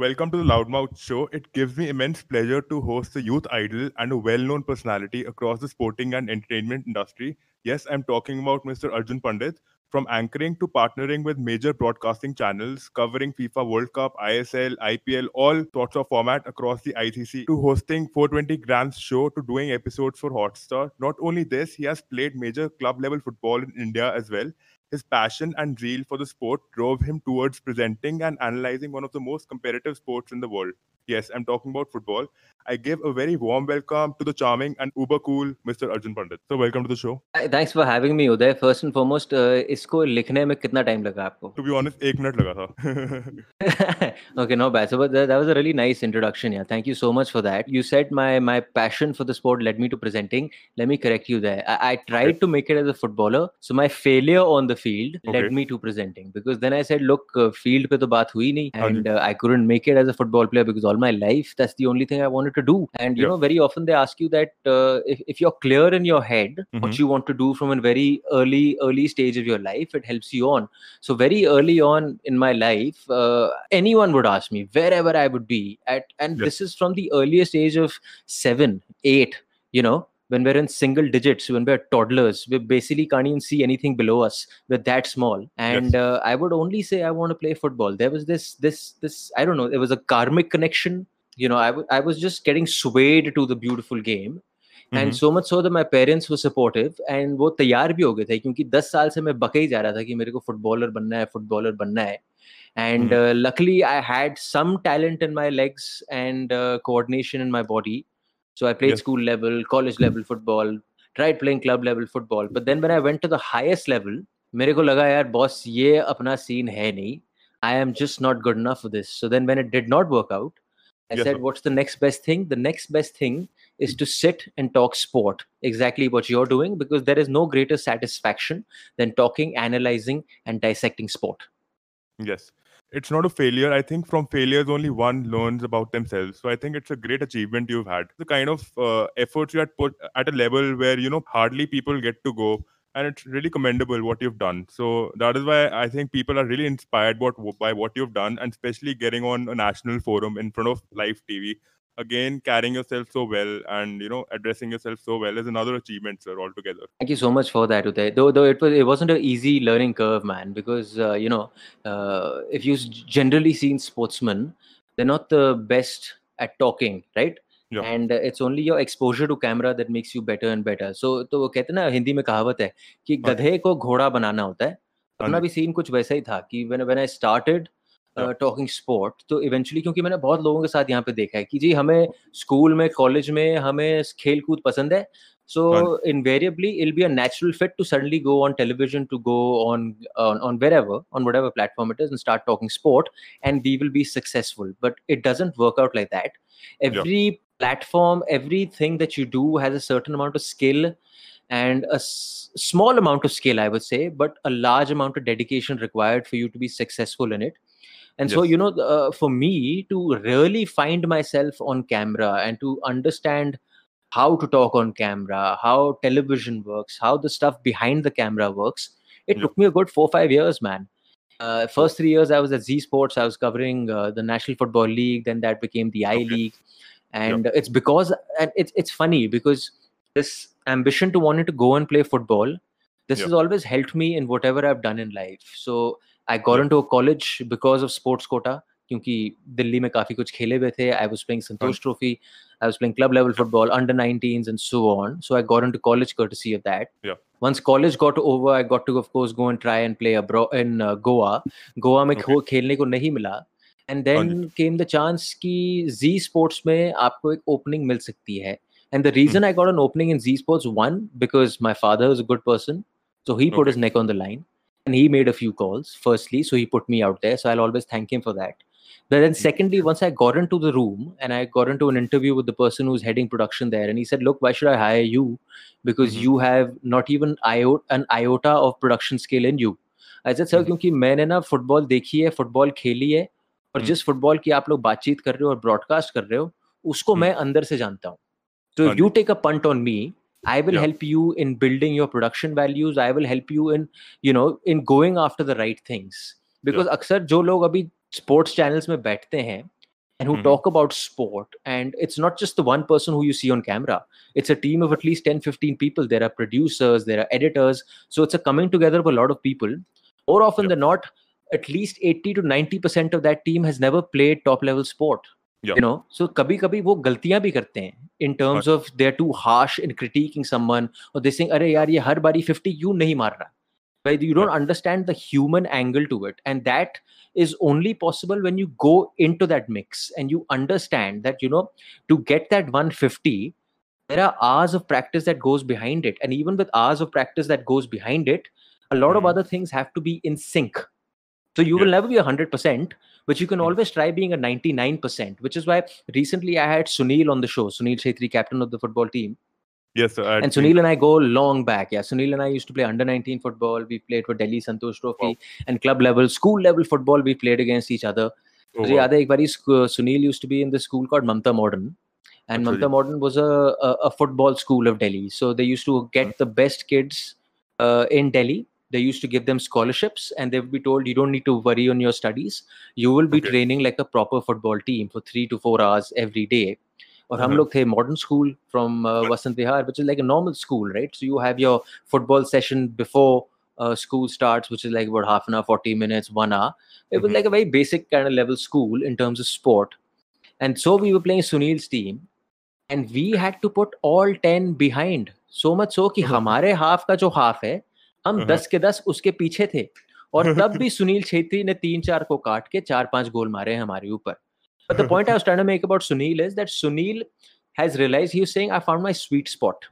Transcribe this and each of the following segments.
Welcome to the Loudmouth Show. It gives me immense pleasure to host a youth idol and a well known personality across the sporting and entertainment industry. Yes, I'm talking about Mr. Arjun Pandit. From anchoring to partnering with major broadcasting channels, covering FIFA World Cup, ISL, IPL, all sorts of format across the ICC, to hosting 420 Grams show, to doing episodes for Hotstar. Not only this, he has played major club level football in India as well. His passion and zeal for the sport drove him towards presenting and analyzing one of the most competitive sports in the world. Yes, I'm talking about football. I give a very warm welcome to the charming and uber cool Mr. Arjun Pandit. So welcome to the show. Thanks for having me, Uday. First and foremost, uh, इसको लिखने में कितना time लगा आपको? To be honest, एक minute लगा था. okay, no bad. So but that, that was a really nice introduction. Yeah, thank you so much for that. You said my my passion for the sport led me to presenting. Let me correct you there. I, I tried okay. to make it as a footballer. So my failure on the field okay. led me to presenting because then I said, look, uh, field पे तो बात हुई नहीं, and uh, I couldn't make it as a football player because all my life that's the only thing I wanted to do. And you know, very often they ask you that uh, if if you're clear in your head mm-hmm. what you want to do from a very early early stage of your life, it helps you on. So very early on in my life, uh, anyone would ask me wherever I would be at, and this is from the earliest age of seven, eight. You know, when we're in single digits, when we're toddlers, we basically can't even see anything below us. We're that small. And yes. uh, I would only say I want to play football. There was this, this, this. I don't know. There was a karmic connection You know, I, w- I was just getting swayed to the beautiful game. And so much so that my parents were supportive and वो तैयार भी हो गए थे क्योंकि 10 साल से मैं बके ही जा रहा था कि मेरे को फुटबॉलर बनना है फुटबॉलर बनना है and luckily I had some talent in my legs and coordination in my body So I played yes. school level, college level football, tried playing club level football. But then when I went to the highest level, मेरे को लगा यार boss ये अपना scene है नहीं I am just not good enough for this. So then when it did not work out, I yes, said, sir. what's the next best thing? The next best thing is to sit and talk sport, exactly what you're doing, because there is no greater satisfaction than talking, analyzing, and dissecting sport. Yes it's not a failure. I think from failures, only one learns about themselves. So I think it's a great achievement you've had. The kind of uh, efforts you had put at a level where, you know, hardly people get to go. And it's really commendable what you've done. So that is why I think people are really inspired by what you've done, and especially getting on a national forum in front of live TV again carrying yourself so well and you know addressing yourself so well is another achievement sir altogether thank you so much for that Uday. though though it was it wasn't an easy learning curve man because uh, you know uh, if you generally seen sportsmen they're not the best at talking right and it's only your exposure to camera that makes you better and better so तो वो कहते ना हिंदी में कहावत है कि गधे को घोड़ा बनाना होता है। अपना भी सीन कुछ वैसा ही था कि when when I started talking sport तो इवेंचुअली क्योंकि मैंने बहुत लोगों के साथ यहाँ पे देखा है कि जी हमें स्कूल में कॉलेज में हमें खेल कूद पसंद है। So invariably it be a fit to suddenly go on television to go on on wherever on whatever platform it is start talking sport and we will be successful but it doesn't work out like that every platform everything that you do has a certain amount of skill and a s- small amount of skill i would say but a large amount of dedication required for you to be successful in it. And yes. so you know uh, for me to really find myself on camera and to understand how to talk on camera how television works how the stuff behind the camera works it took me a good four five years man. Uh, first three years i was at z sports i was covering uh, the national football league then that became the i okay. league and yep. it's because and it's, it's funny because this ambition to wanting to go and play football this yep. has always helped me in whatever i've done in life so I got to college because of sports quota क्योंकि दिल्ली में काफी कुछ खेले हुए थे I was playing Santosh trophy I was playing club level football, under 19s, and so on. So I got into college courtesy of that. Yeah. Once college got over, I got to, of course, go and try and play abroad in uh, Goa. Goa में okay. खेलने को नहीं मिला. And then oh, came the chance कि Z Sports में आपको एक opening मिल सकती है. And the reason hmm. I got an opening in Z Sports, one, because my father is a good person. So he put okay. his neck on the line and he made a few calls firstly so he put me out there so i'll always thank him for that but then secondly once i got into the room and i got into an interview with the person who's heading production there and he said look why should i hire you because mm-hmm. you have not even iota, an iota of production skill in you I said sir क्योंकि मैंने ना football देखी है football खेली है और जिस football की आप लोग बातचीत कर रहे हो और ब्रॉडकास्ट कर रहे हो उसको मैं अंदर से जानता हूँ तो you take a punt on me i will yeah. help you in building your production values i will help you in you know in going after the right things because yeah. अक्सर जो लोग अभी sports channels में बैठते हैं and who mm-hmm. talk about sport and it's not just the one person who you see on camera it's a team of at least 10 15 people there are producers there are editors so it's a coming together of a lot of people more often yep. than not at least 80 to 90% of that team has never played top level sport yep. you know so kabhi kabhi wo galtiyan bhi karte hain in terms right. of they're too harsh in critiquing someone or they saying are yaar ye har bari 50 you nahi maar raha right you don't right. understand the human angle to it and that is only possible when you go into that mix and you understand that you know to get that 150 there are hours of practice that goes behind it and even with hours of practice that goes behind it a lot mm-hmm. of other things have to be in sync so you yeah. will never be 100%, but you can always try being a 99%, which is why recently I had Sunil on the show, Sunil Chhetri, captain of the football team. Yes, sir. And Sunil and I go long back. Yeah, Sunil and I used to play under 19 football. We played for Delhi Santosh Trophy wow. and club level, school level football. We played against each other. Oh, wow. Sunil used to be in the school called Mamta Modern. And Mamta Modern was a, a, a, football school of Delhi. So they used to get the best kids uh, in Delhi they used to give them scholarships and they would be told you don't need to worry on your studies you will be okay. training like a proper football team for three to four hours every day or mm-hmm. हम लोग थे modern school from uh, Vasant Vihar which is like a normal school right so you have your football session before uh, school starts which is like about half an hour 40 minutes one hour it was mm-hmm. like a very basic kind of level school in terms of sport and so we were playing Sunil's team and we had to put all 10 behind so much so कि हमारे half का जो half है हम हम्म। दस के दस उसके पीछे थे। और तब भी सुनील छेत्री ने तीन चार को काट के चार पाँच गोल मारे हैं हमारे ऊपर। But the point I stand make about Sunil is that Sunil has realize he I found my sweet spot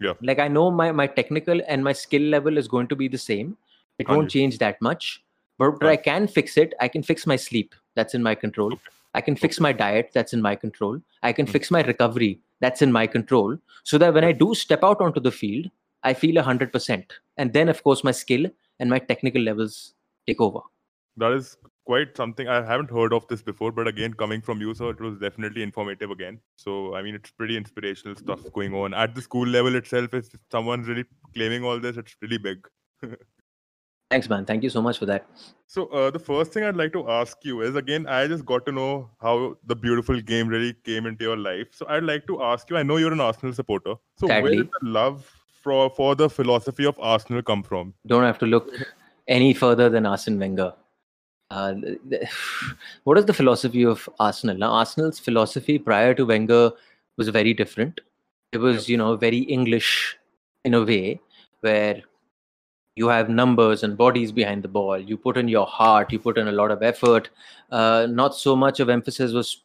like I know my my technical and my skill level is going to be the same it won't change that much but I can fix it I can fix my sleep that's in my control I can fix my diet that's in my control I can fix my recovery that's in my control so that when I do step out on to the field I feel 100%. And then, of course, my skill and my technical levels take over. That is quite something I haven't heard of this before, but again, coming from you, so it was definitely informative again. So, I mean, it's pretty inspirational stuff going on at the school level itself. If someone's really claiming all this, it's really big. Thanks, man. Thank you so much for that. So, uh, the first thing I'd like to ask you is again, I just got to know how the beautiful game really came into your life. So, I'd like to ask you I know you're an Arsenal supporter. So, Sadly. where did the love for, for the philosophy of Arsenal come from? Don't have to look any further than Arsene Wenger. Uh, what is the philosophy of Arsenal? Now, Arsenal's philosophy prior to Wenger was very different. It was, you know, very English in a way where you have numbers and bodies behind the ball. You put in your heart, you put in a lot of effort. Uh, not so much of emphasis was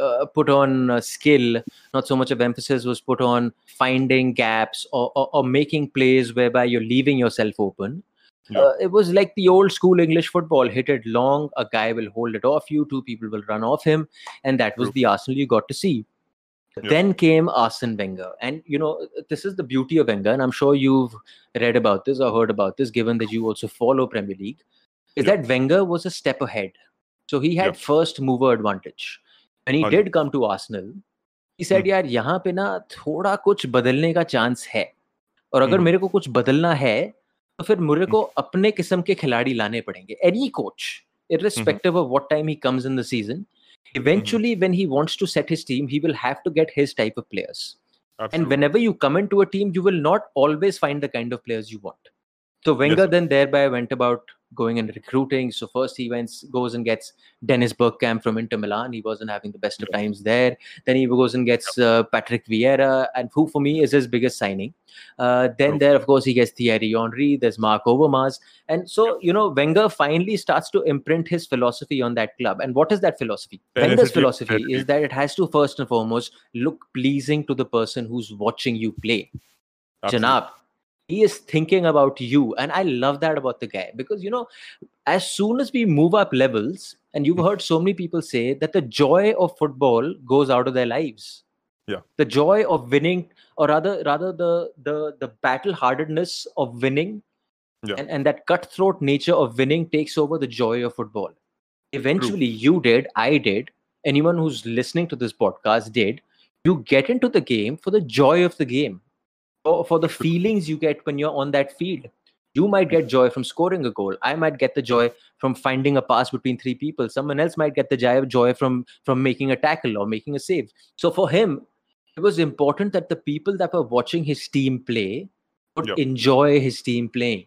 uh, put on uh, skill not so much of emphasis was put on finding gaps or, or, or making plays whereby you're leaving yourself open yeah. uh, it was like the old school english football hit it long a guy will hold it off you two people will run off him and that was True. the arsenal you got to see yeah. Then came Arsene Wenger, and you know this is the beauty of Wenger, and I'm sure you've read about this or heard about this, given that you also follow Premier League. Is yeah. that Wenger was a step ahead, so he had first mover advantage when he did come to Arsenal, he said यार यहाँ पे ना थोड़ा कुछ बदलने का chance है और अगर मेरे को कुछ बदलना है तो फिर मुझे को अपने किस्म के खिलाड़ी लाने पड़ेंगे any coach irrespective of what time he comes in the season eventually when he wants to set his team he will have to get his type of players Absolutely. and whenever you come into a team you will not always find the kind of players you want so wenger yes. then thereby went about going and recruiting. So first he went goes and gets Dennis Bergkamp from Inter Milan. He wasn't having the best of times there. Then he goes and gets uh, Patrick Vieira, and who for me is his biggest signing. Uh, then there, of course, he gets Thierry Henry. There's Marc Overmars, and so you know Wenger finally starts to imprint his philosophy on that club. And what is that philosophy? Wenger's philosophy is that it has to first and foremost look pleasing to the person who's watching you play. Absolutely. Janab, he is thinking about you and i love that about the guy because you know as soon as we move up levels and you've heard so many people say that the joy of football goes out of their lives yeah the joy of winning or rather rather the the the battle heartedness of winning yeah. and, and that cutthroat nature of winning takes over the joy of football eventually True. you did i did anyone who's listening to this podcast did you get into the game for the joy of the game for, for the feelings you get when you're on that field You might get joy from scoring a goal. I might get the joy from finding a pass between three people. Someone else might get the joy of joy from from making a tackle or making a save. So for him, it was important that the people that were watching his team play would yep. enjoy his team playing.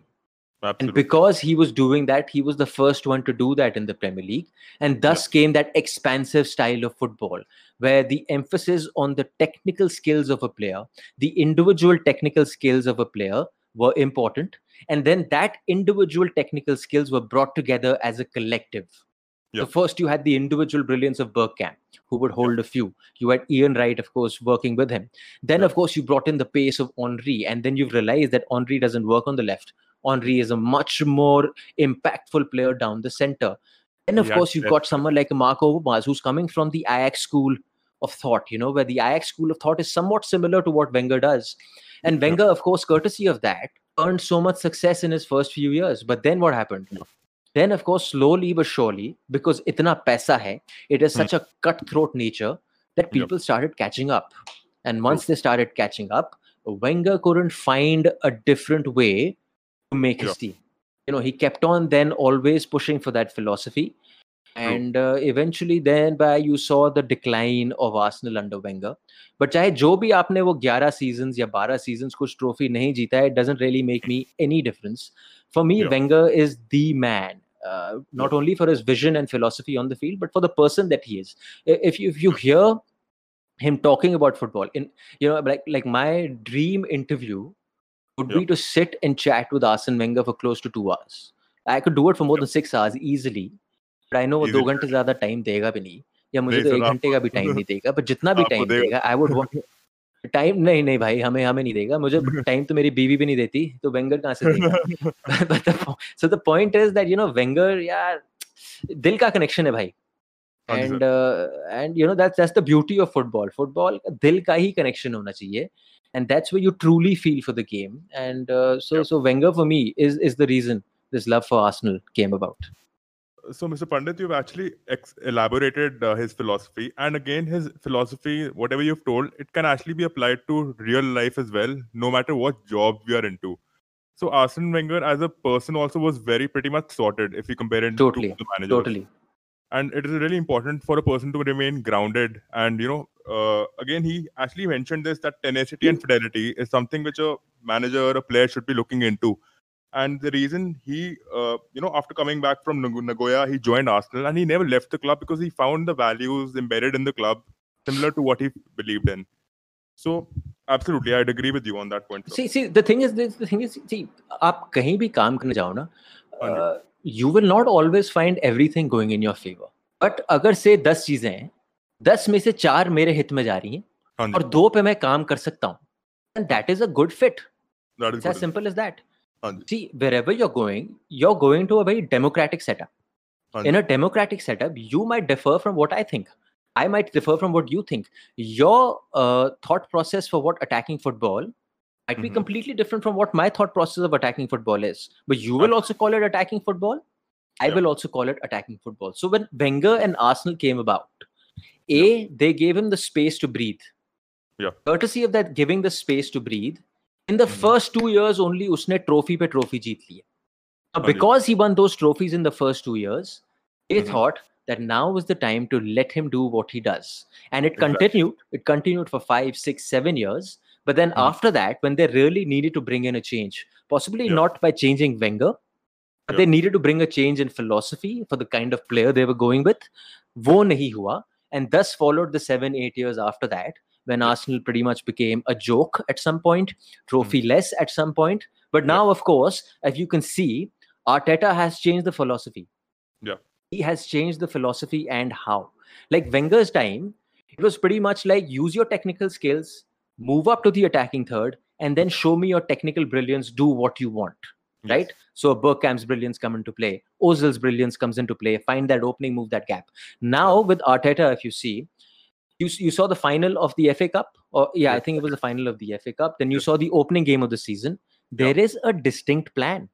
Absolutely. And because he was doing that, he was the first one to do that in the Premier League. And thus came that expansive style of football, where the emphasis on the technical skills of a player, the individual technical skills of a player were important. And then that individual technical skills were brought together as a collective. So first you had the individual brilliance of Bergkamp, who would hold a few. You had Ian Wright, of course, working with him. Then, of course, you brought in the pace of Henry, and then you've realized that Henry doesn't work on the left. Henry is a much more impactful player down the center. And of yeah, course, you've got someone like Marco Overmars, who's coming from the Ajax school of thought, you know, where the Ajax school of thought is somewhat similar to what Wenger does. And Wenger, of course, courtesy of that, earned so much success in his first few years. But then what happened? Then, of course, slowly but surely, because itna paisa hai, it is such mm. a cutthroat nature that people yep. started catching up. And once they started catching up, Wenger couldn't find a different way to make his team. You know, he kept on then always pushing for that philosophy. And uh, eventually then by you saw the decline of Arsenal under Wenger. But चाहे जो भी आपने वो 11 seasons या 12 seasons कुछ trophy नहीं जीता है, it doesn't really make me any difference. For me, yeah. Wenger is the man. Uh, not only for his vision and philosophy on the field, but for the person that he is. If you if you hear him talking about football, in you know, like like my dream interview would yep. be to sit and chat with Arsene Wenger for close to two hours. I could do it for more yep. than six hours easily. But I know वो दो घंटे ज़्यादा time देगा भी नहीं या मुझे तो एक घंटे का भी टाइम नहीं देगा पर जितना भी टाइम देगा आई वुड वांट टाइम नहीं नहीं भाई हमें हमें नहीं देगा। मुझे टाइम तो मेरी बीवी भी नहीं देती तो वेंगर कहाँ से देगा? So the point is that you know Wenger यार दिल का कनेक्शन है भाई। And and you know that's that's the beauty of football football दिल का ही कनेक्शन होना चाहिए। And that's where you truly feel for the game. And uh, so, so Wenger for me is is the reason this love for Arsenal came about. So, Mr. Pandit, you've actually ex- elaborated uh, his philosophy, and again, his philosophy, whatever you've told, it can actually be applied to real life as well, no matter what job we are into. So, Arsene Wenger, as a person, also was very pretty much sorted if you compare it totally, to the manager. Totally and it is really important for a person to remain grounded and you know uh, again he actually mentioned this that tenacity and fidelity is something which a manager or a player should be looking into and the reason he uh, you know after coming back from nagoya he joined arsenal and he never left the club because he found the values embedded in the club similar to what he believed in so absolutely i'd agree with you on that point see see the thing is this the thing is see aap kahin bhi kaam karne jao na uh, you will not always find everything going in your favor but अगर से दस चीजें हैं दस में से चार मेरे हित में जा रही हैं और दो पे मैं काम कर सकता हूँ and that is a good fit that is it's as simple as that see wherever you're going you're going to a very democratic setup in a democratic setup you might differ from what i think i might differ from what you think your uh, thought process for what attacking football might be mm-hmm. completely different from what my thought process of attacking football is. But you will also call it attacking football. I yeah. will also call it attacking football. So when Wenger and Arsenal came about, A, they gave him the space to breathe. Yeah. Courtesy of that giving the space to breathe, in the first two years only usne trophy pe trophy jeet liya. Now, because he won those trophies in the first two years, they mm-hmm. thought that now was the time to let him do what he does. And it exactly. continued. It continued for five, six, seven years. But then mm-hmm. after that, when they really needed to bring in a change, possibly yeah. not by changing Wenger, but yeah. they needed to bring a change in philosophy for the kind of player they were going with. Wo nahi hua. And thus followed the seven, eight years after that, when Arsenal pretty much became a joke at some point, trophy mm-hmm. less at some point. But now, yeah. of course, as you can see, Arteta has changed the philosophy. Yeah. He has changed the philosophy and how. Like Wenger's time, it was pretty much like use your technical skills, move up to the attacking third, and then show me your technical brilliance. Do what you want. Yes. Right. So Bergkamp's brilliance come into play. Ozil's brilliance comes into play. Find that opening, move that gap. Now with Arteta, if you see, you, you saw the final of the FA Cup, or yeah, I think it was the final of the FA Cup. Then you saw the opening game of the season. There is a distinct plan.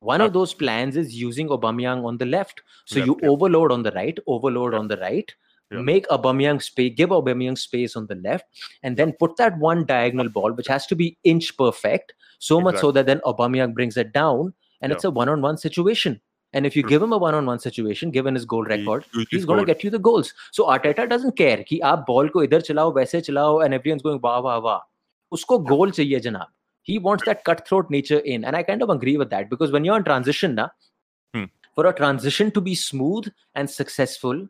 One of those plans is using Aubameyang on the left. So you overload on the right, overload on the right, yeah. make Aubameyang space, give Aubameyang space on the left, and then put that one diagonal ball, which has to be inch perfect, so exactly. much so that then Aubameyang brings it down, and yeah. it's a one-on-one situation. And if you True. give him a one-on-one situation, given his goal record, he, he's going to get you the goals. So Arteta doesn't care कि आप ball को इधर चलाओ वैसे चलाओ and everyone's going wah wah wah. उसको goal चाहिए जनाब. He wants that cutthroat nature in, and I kind of agree with that because when you're in transition, na, hmm. for a transition to be smooth and successful,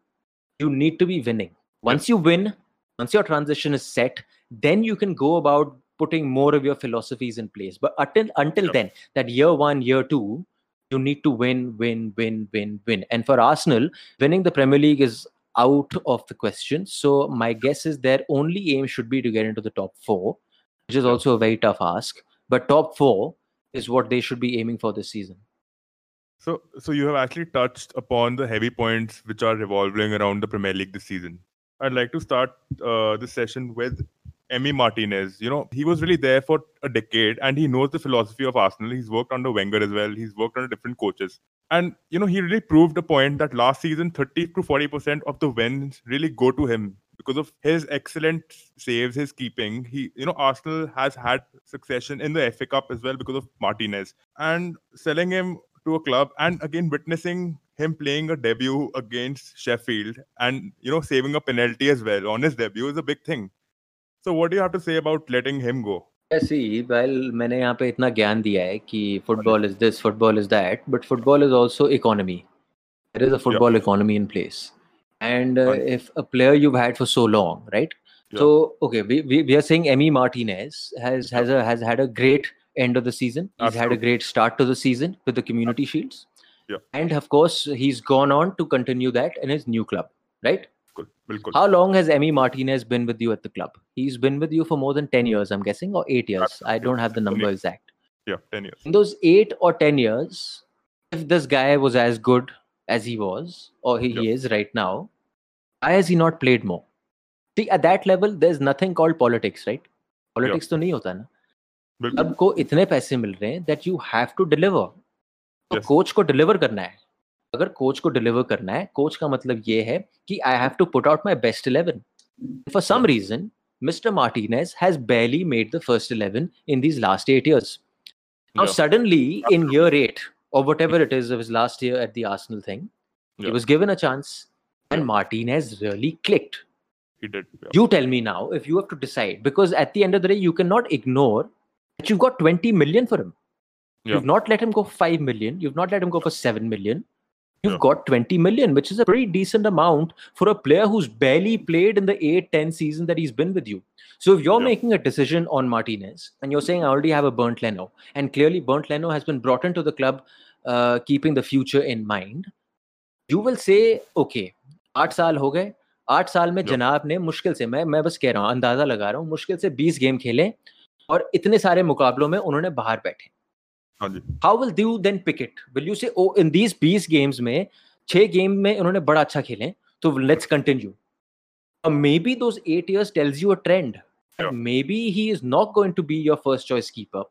you need to be winning. Once you win, once your transition is set, then you can go about putting more of your philosophies in place. But until until yep. then, that year one, year two, you need to win, win, win, win, win. And for Arsenal, winning the Premier League is out of the question. So my guess is their only aim should be to get into the top four, which is also a very tough ask. But top four is what they should be aiming for this season. So, so you have actually touched upon the heavy points which are revolving around the Premier League this season. I'd like to start uh, this session with Emi Martinez. You know, he was really there for a decade and he knows the philosophy of Arsenal. He's worked under Wenger as well. He's worked under different coaches. And, you know, he really proved a point that last season, 30 to 40% of the wins really go to him because of his excellent saves, his keeping. He, you know, Arsenal has had succession in the FA Cup as well because of Martinez. And selling him to a club and again witnessing him playing a debut against Sheffield and you know saving a penalty as well on his debut is a big thing. So what do you have to say about letting him go? See, well, मैंने यहाँ पे इतना ज्ञान दिया है football is this, football is that, but football is also economy. There is a football economy in place, and uh, if a player you've had for so long, right? So okay, we, we, are saying Emi Martinez has has has had a great end of the season. He's had a great start to the season with the Community Shields, yeah. and of course he's gone on to continue that in his new club, right? How long has Emi Martinez been with you at the club? He's been with you for more than 10 years, I'm guessing, or eight years. Absolutely. I don't have the number exact. Yeah, 10 years. In those eight or 10 years, if this guy was as good as he was, or he, yeah. he is right now, why has he not played more? See, at that level, there's nothing called politics, right? Politics yeah. to nahi hota na. Club को इतने पैसे मिल रहे हैं that you have to deliver तो coach को deliver करना है अगर कोच को डिलीवर करना है कोच का मतलब ये है कि I have to put out my best eleven for some reason Mr. Martinez has barely made the first 11 in these last eight years. Now, yeah. suddenly, in year eight, or whatever it is of his last year at the Arsenal thing, yeah. he was given a chance, and yeah. Martinez really clicked. He did. You tell me now if you have to decide, because at the end of the day, you cannot ignore but you've got 20 million for him. Yeah. You've not let him go 5 million. You've not let him go for 7 million. You've yeah. got 20 million, which is a pretty decent amount for a player who's barely played in the 8 10 season that he's been with you. So if you're yeah. making a decision on Martinez and you're saying, I already have a Bernd Leno, and clearly Bernd Leno has been brought into the club uh, keeping the future in mind, you will say, okay, आठ साल हो गए आठ साल में जनाब ने मुश्किल से मैं मैं बस कह रहा हूँ अंदाज़ा लगा रहा हूँ मुश्किल से 20 गेम खेले और इतने सारे मुकाबलों में उन्होंने बाहर बैठे how will do then pick it will you say oh in these बीस गेम्स में छह गेम में उन्होंने बड़ा अच्छा खेले तो let's continue may be those eight years tales you a trend maybe he is not going to be your first choice keeper.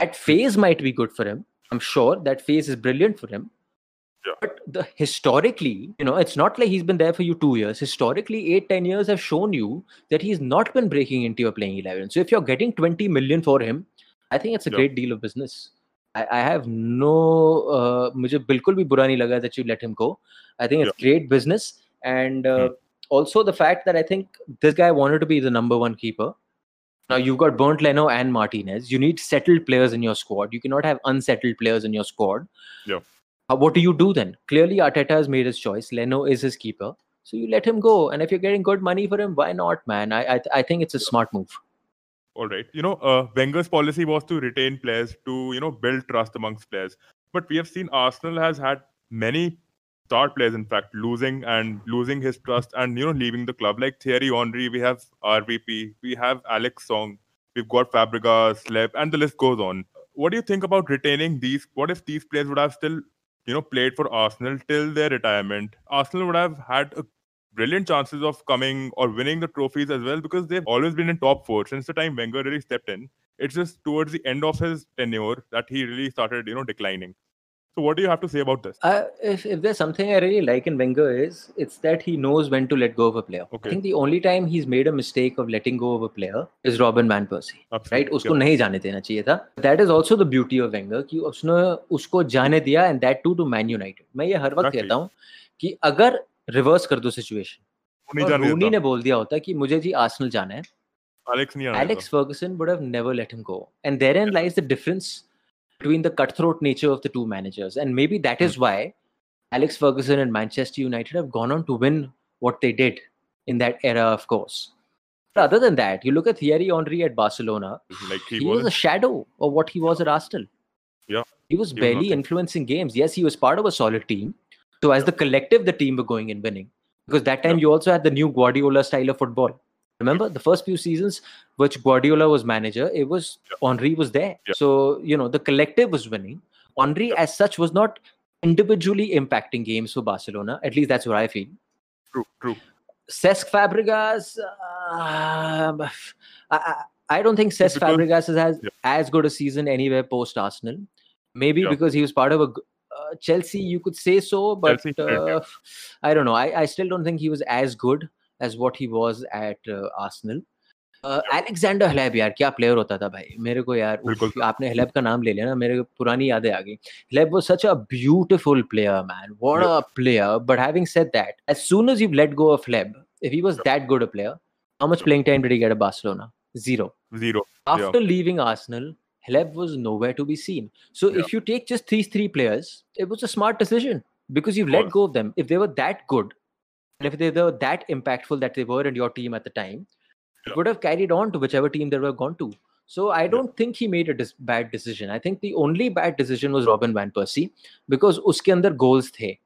At phase might be good for him. I'm sure that phase is brilliant for him. Yeah. But the historically, you know, it's not like he's been there for you two years. Historically, eight, ten years have shown you that he's not been breaking into your playing 11. So if you're getting 20 million for him, I think it's a yeah. great deal of business. I have no, uh, मुझे बिल्कुल भी बुरा नहीं लगा that you let him go I think it's great business and also the fact that I think this guy wanted to be the number one keeper. Now you've got Bernd Leno and Martinez. You need settled players in your squad. You cannot have unsettled players in your squad. Yeah. Uh, what do you do then? Clearly, Arteta has made his choice. Leno is his keeper, so you let him go. And if you're getting good money for him, why not, man? I I, I think it's a smart move. All right, you know, uh, Wenger's policy was to retain players to you know build trust amongst players, but we have seen Arsenal has had many star players, in fact, losing and losing his trust and you know leaving the club. Like Thierry Henry, we have RVP, we have Alex Song, we've got Fabregas, Hleb, and the list goes on. What do you think about retaining these? What if these players would have still you know, played for Arsenal till their retirement, Arsenal would have had a brilliant chances of coming or winning the trophies as well because they've always been in top four since the time Wenger really stepped in. It's just towards the end of his tenure that he really started, you know, declining. So what do you have to say about this? Uh, if, if there's something I really like in Wenger is it's that he knows when to let go of a player. Okay. I think the only time he's made a mistake of letting go of a player is Robin Van Persie. Absolutely. Right उसको Yeah. नहीं जाने देना चाहिए था that is also the beauty of Wenger कि उसने उसको जाने दिया and that to to man United मैं ये हर वक्त Exactly. कहता हूँ कि अगर रिवर्स कर दो सिचुएशन वो नहीं और जाने रूनी देता। ने बोल दिया होता कि मुझे जी आर्सेनल जाना है Alex नहीं आने Alex Ferguson would have never let him go. And therein lies the difference between the cutthroat nature of the two managers. And maybe that is why Alex Ferguson and Manchester United have gone on to win what they did in that era, of course. But other than that, you look at Thierry Henry at Barcelona, देता। Like he, he, was was a shadow of what he was at Arsenal. Yeah, He was he was barely nothing. influencing games. Yes, he was part of a solid team. so as the collective, the team were going and winning. Because that time you also had the new Guardiola style of football. Remember the first few seasons, which Guardiola was manager, it was Henry was there. Yeah. So you know the collective was winning. Henry, as such, was not individually impacting games for Barcelona. At least that's what I feel. true, true. Cesc Fabregas, um, I, I, don't think Cesc because- Fabregas has as, Yeah. as good a season anywhere post Arsenal. Maybe Yeah. because he was part of a uh, Chelsea, you could say so, but Chelsea, yeah, yeah. uh, I don't know. I, I still don't think he was as good as what he was at uh, Arsenal. Alexander हलेब यार क्या player होता था भाई मेरे को यार उफ, बिल्कुल। आपने हलेब का नाम ले लिया ना मेरे को पुरानी यादें आ गई हलेब was such a beautiful player man what Yeah. a player but having said that as soon as you've let go of Hleb if he was Yeah. that good a player how much Yeah. playing time did he get at Barcelona zero Zero. Yeah. after leaving Arsenal Hleb was nowhere to be seen so Yeah. if you take just these three players it was a smart decision because you've let course. go of them if they were that good and if they were that impactful that they were in your team at the time Yeah. it would have carried on to whichever team they were gone to. So I don't think he made a dis- bad decision. I think the only bad decision was Robin van Persie because उसके अंदर goals थे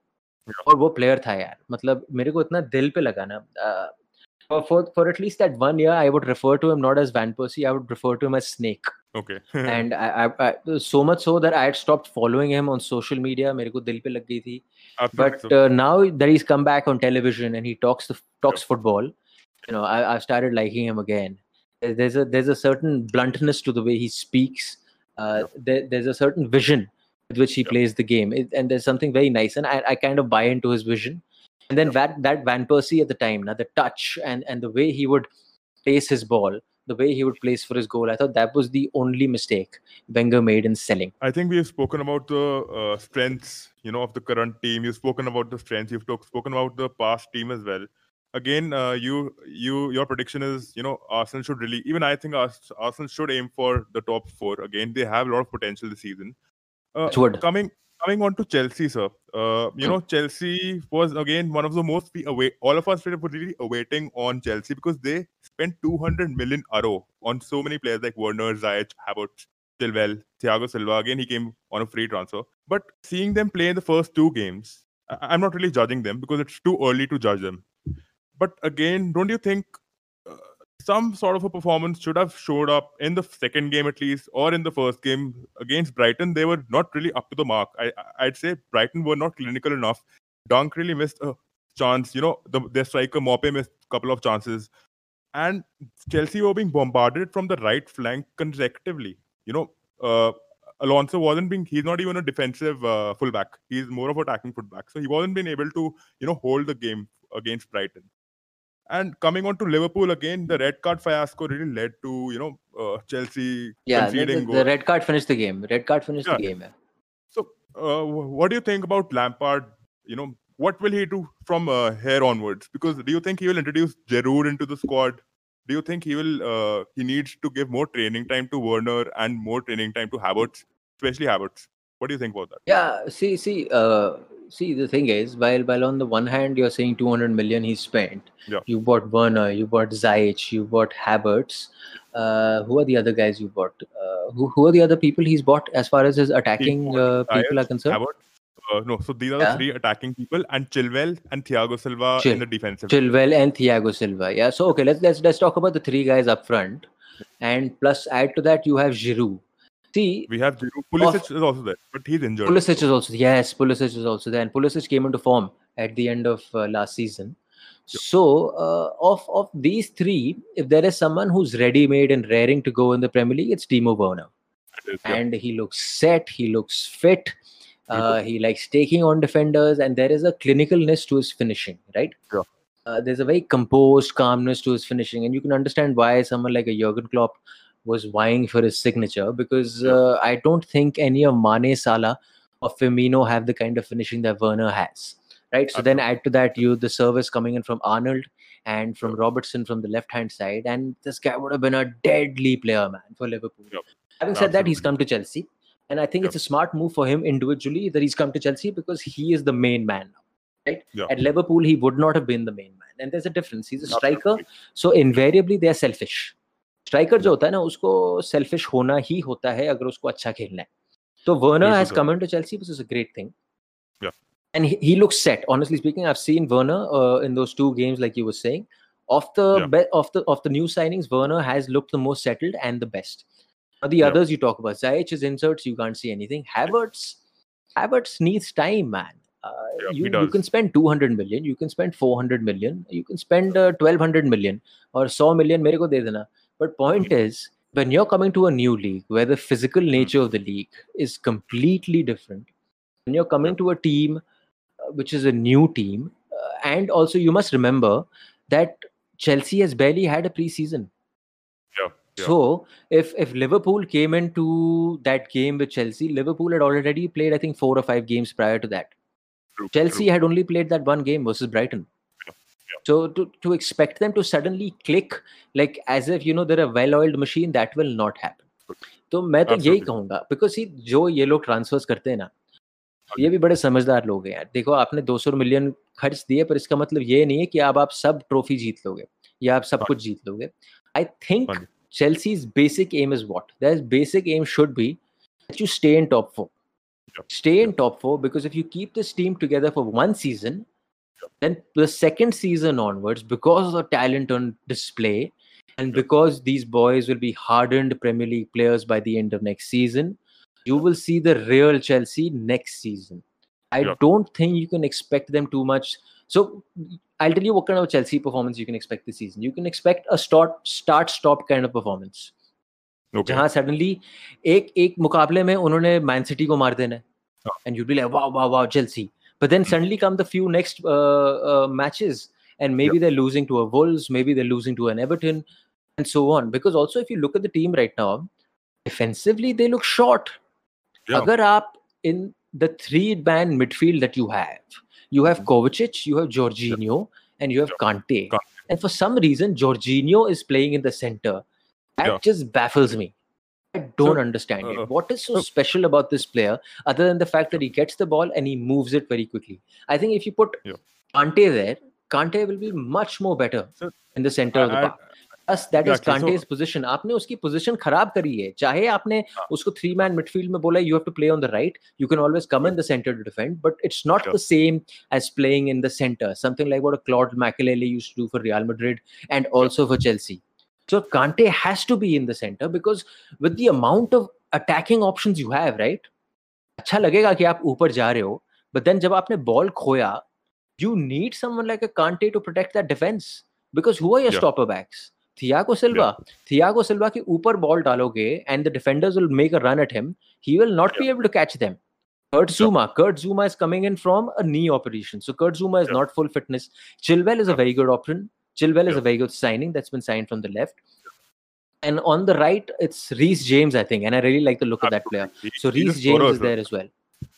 Yeah. और वो player था यार मतलब मेरे को इतना दिल पे लगा ना uh, for, for for at least that one year I would refer to him not as Van Persie I would refer to him as Snake okay. And I, I, I, so much so that i had stopped following him on social media. but uh, now that he's come back on television and he talks the, talks football you know I, I started liking him again. There's a there's a certain bluntness to the way he speaks. Uh, there, there's a certain vision with which he plays the game. It, and there's something very nice and I, I kind of buy into his vision. And then that that van persie at the time now the touch and and the way he would pace his ball the way he would place for his goal i thought that was the only mistake wenger made in selling I think we've spoken about the uh, strengths, you know, of the current team. You've spoken about the strengths. You've talk, spoken about the past team as well. Again, uh, you, you, your prediction is, you know, Arsenal should really. Even I think Ars- Arsenal should aim for the top four. Again, they have a lot of potential this season. Uh, coming, coming on to Chelsea, sir. Uh, you know, Chelsea was again one of the most await. All of us were really awaiting on Chelsea because they spent 200 million euro on so many players like Werner, Ziyech, Havertz. Chilwell, Thiago Silva. Again, he came on a free transfer. But seeing them play in the first two games, I- I'm not really judging them because it's too early to judge them. But again, don't you think some sort of a performance should have showed up in the second game at least, or in the first game against Brighton? They were not really up to the mark. I, I'd say Brighton were not clinical enough. Dunk really missed a chance. You know, the, their striker Maupay missed a couple of chances. And Chelsea were being bombarded from the right flank consecutively. You know, uh, Alonso wasn't being, he's not even a defensive uh, fullback. He's more of attacking fullback. So he wasn't being able to, you know, hold the game against Brighton. And coming on to Liverpool again, the red card fiasco really led to, you know, uh, Chelsea yeah the, the, conceding the red card finished the game red card finished the game yeah. So, uh, what do you think about Lampard? You know, what will he do from uh, here onwards? Because do you think he will introduce Giroud into the squad? Do you think he will? Uh, he needs to give more training time to Werner and more training time to Havertz, especially Havertz. What do you think about that? Yeah, see, see, uh, see. The thing is, while while on the one hand you're saying 200 million he spent, Yeah. you bought Werner, you bought Ziyech, you bought Havertz. Uh, who are the other guys you bought? Uh, who who are the other people he's bought as far as his attacking uh, people are concerned? Havertz. Uh, no, so these are Yeah. the three attacking people, and Chilwell and Thiago Silva Chil- in the defensive. Chilwell and Thiago Silva. Yeah. So okay, let's let's let's talk about the three guys up front, and plus add to that you have Giroud. See, We have Giroud. Pulisic is also there, but he's injured. Pulisic is also yes, Pulisic is also there, and Pulisic came into form at the end of uh, last season. So, uh, of of these three, if there is someone who's ready-made and raring to go in the Premier League, it's Timo Werner, It is, yeah. and he looks set, he looks fit. Uh, he likes taking on defenders, and there is a clinicalness to his finishing, right? Yeah. Uh, there's a very composed calmness to his finishing, and you can understand why someone like a Jurgen Klopp was vying for his signature because uh, I don't think any of Mane, Salah, or Firmino have the kind of finishing that Werner has, right? So then add to that you the service coming in from Arnold and from Robertson from the left hand side, and this guy would have been a deadly player, man, for Liverpool. Yep. Having said that, he's come to Chelsea, and I think it's a smart move for him individually that he's come to Chelsea because he is the main man now. Right Yeah. at Liverpool, he would not have been the main man, and there's a difference. He's a striker, so invariably they are selfish. Striker जो होता है ना उसको selfish होना ही होता है अगर उसको अच्छा खेलना है। तो Werner has come in to Chelsea which is a great thing and he looks set honestly speaking I have seen Werner in those two games like you was saying of the of the of the new signings Werner has looked the most settled and the best the others you talk about Ziyech is inserts you can't see anything Havertz Havertz needs time man Uh, yeah, you, you can spend 200 million you can spend 400 million you can spend uh, 1200 million or 100 million mere ko de dena. But point is when you're coming to a new league where the physical nature of the league is completely different when you're coming to a team uh, which is a new team uh, and also you must remember that chelsea has barely had a preseason. Yeah, yeah. so if if liverpool came into that game with chelsea liverpool had already played i think four or five games prior to that. True, chelsea true. had only played that one game versus brighton so to, to expect them to suddenly click like as if you know they're a well-oiled machine that will not happen तो मैं तो यही. कहूँगा because जो ये लोग transverse करते हैं ना ये भी बड़े समझदार लोग हैं यार देखो आपने 200 मिलियन खर्च दिए पर इसका मतलब ये नहीं है कि अब आप सब ट्रॉफी जीत लोगे या आप सब हाँ। कुछ जीत लोगे आई थिंक हाँ। Chelsea's basic aim is what? Their basic aim should be that you stay in top four. Stay in top four because if you keep this team together for one season, then the second season onwards, because of the talent on display, and Yeah. because these boys will be hardened Premier League players by the end of next season, you will see the real Chelsea next season. I Yeah. don't think you can expect them too much. So I'll tell you what kind of Chelsea performance you can expect this season. You can expect a start start stop kind of performance. Okay. जहां suddenly एक एक मुकाबले में उन्होंने man city को मार देना हाँ। And you be like wow wow wow Chelsea but then suddenly come the few next uh, uh, matches and maybe they're losing to a wolves maybe they're losing to an everton and so on. Because also if you look at the team right now defensively they look short. Yeah. agar aap in the three man midfield that you have you have Kovacic you have Jorginho and you have Yeah. Kante. Kante. and for some reason Jorginho is playing in the center. That Yeah. just baffles me I don't So, understand uh, it. What is so so- special about this player other than the fact that he gets the ball and he moves it very quickly? I think if you put Yeah. Kante there, Kante will be much more better So, in the center of the I- park. Plus, that is exactly, so- Kante's position. आपने उसकी position खराब करी है. चाहे आपने हाँ. उसको three man midfield में बोला you have to play on the right. You can always come in the center to defend, but it's not Yeah. the same as playing in the center. Something like what a Claude Makelele used to do for Real Madrid and also for Chelsea. so Kante has to be in the center because with the amount of attacking options you have, right? अच्छा लगेगा कि आप ऊपर जा रहे हो but then जब आपने बॉल खोया you need someone like a Kante to protect that defense because who are your yeah. stopper backs? Thiago Silva. Yeah. Thiago Silva के ऊपर बॉल डालोगे and the defenders will make a run at him. He will not be able to catch them. Kurt Zouma. Is coming in from a knee operation. So Kurt is not full fitness. Chilwell is a very good option. Chilwell yeah. is a very good signing that's been signed from the left. And on the right, it's Reece James, I think. And I really like the look Absolutely. of that player. So Reece James is there as well.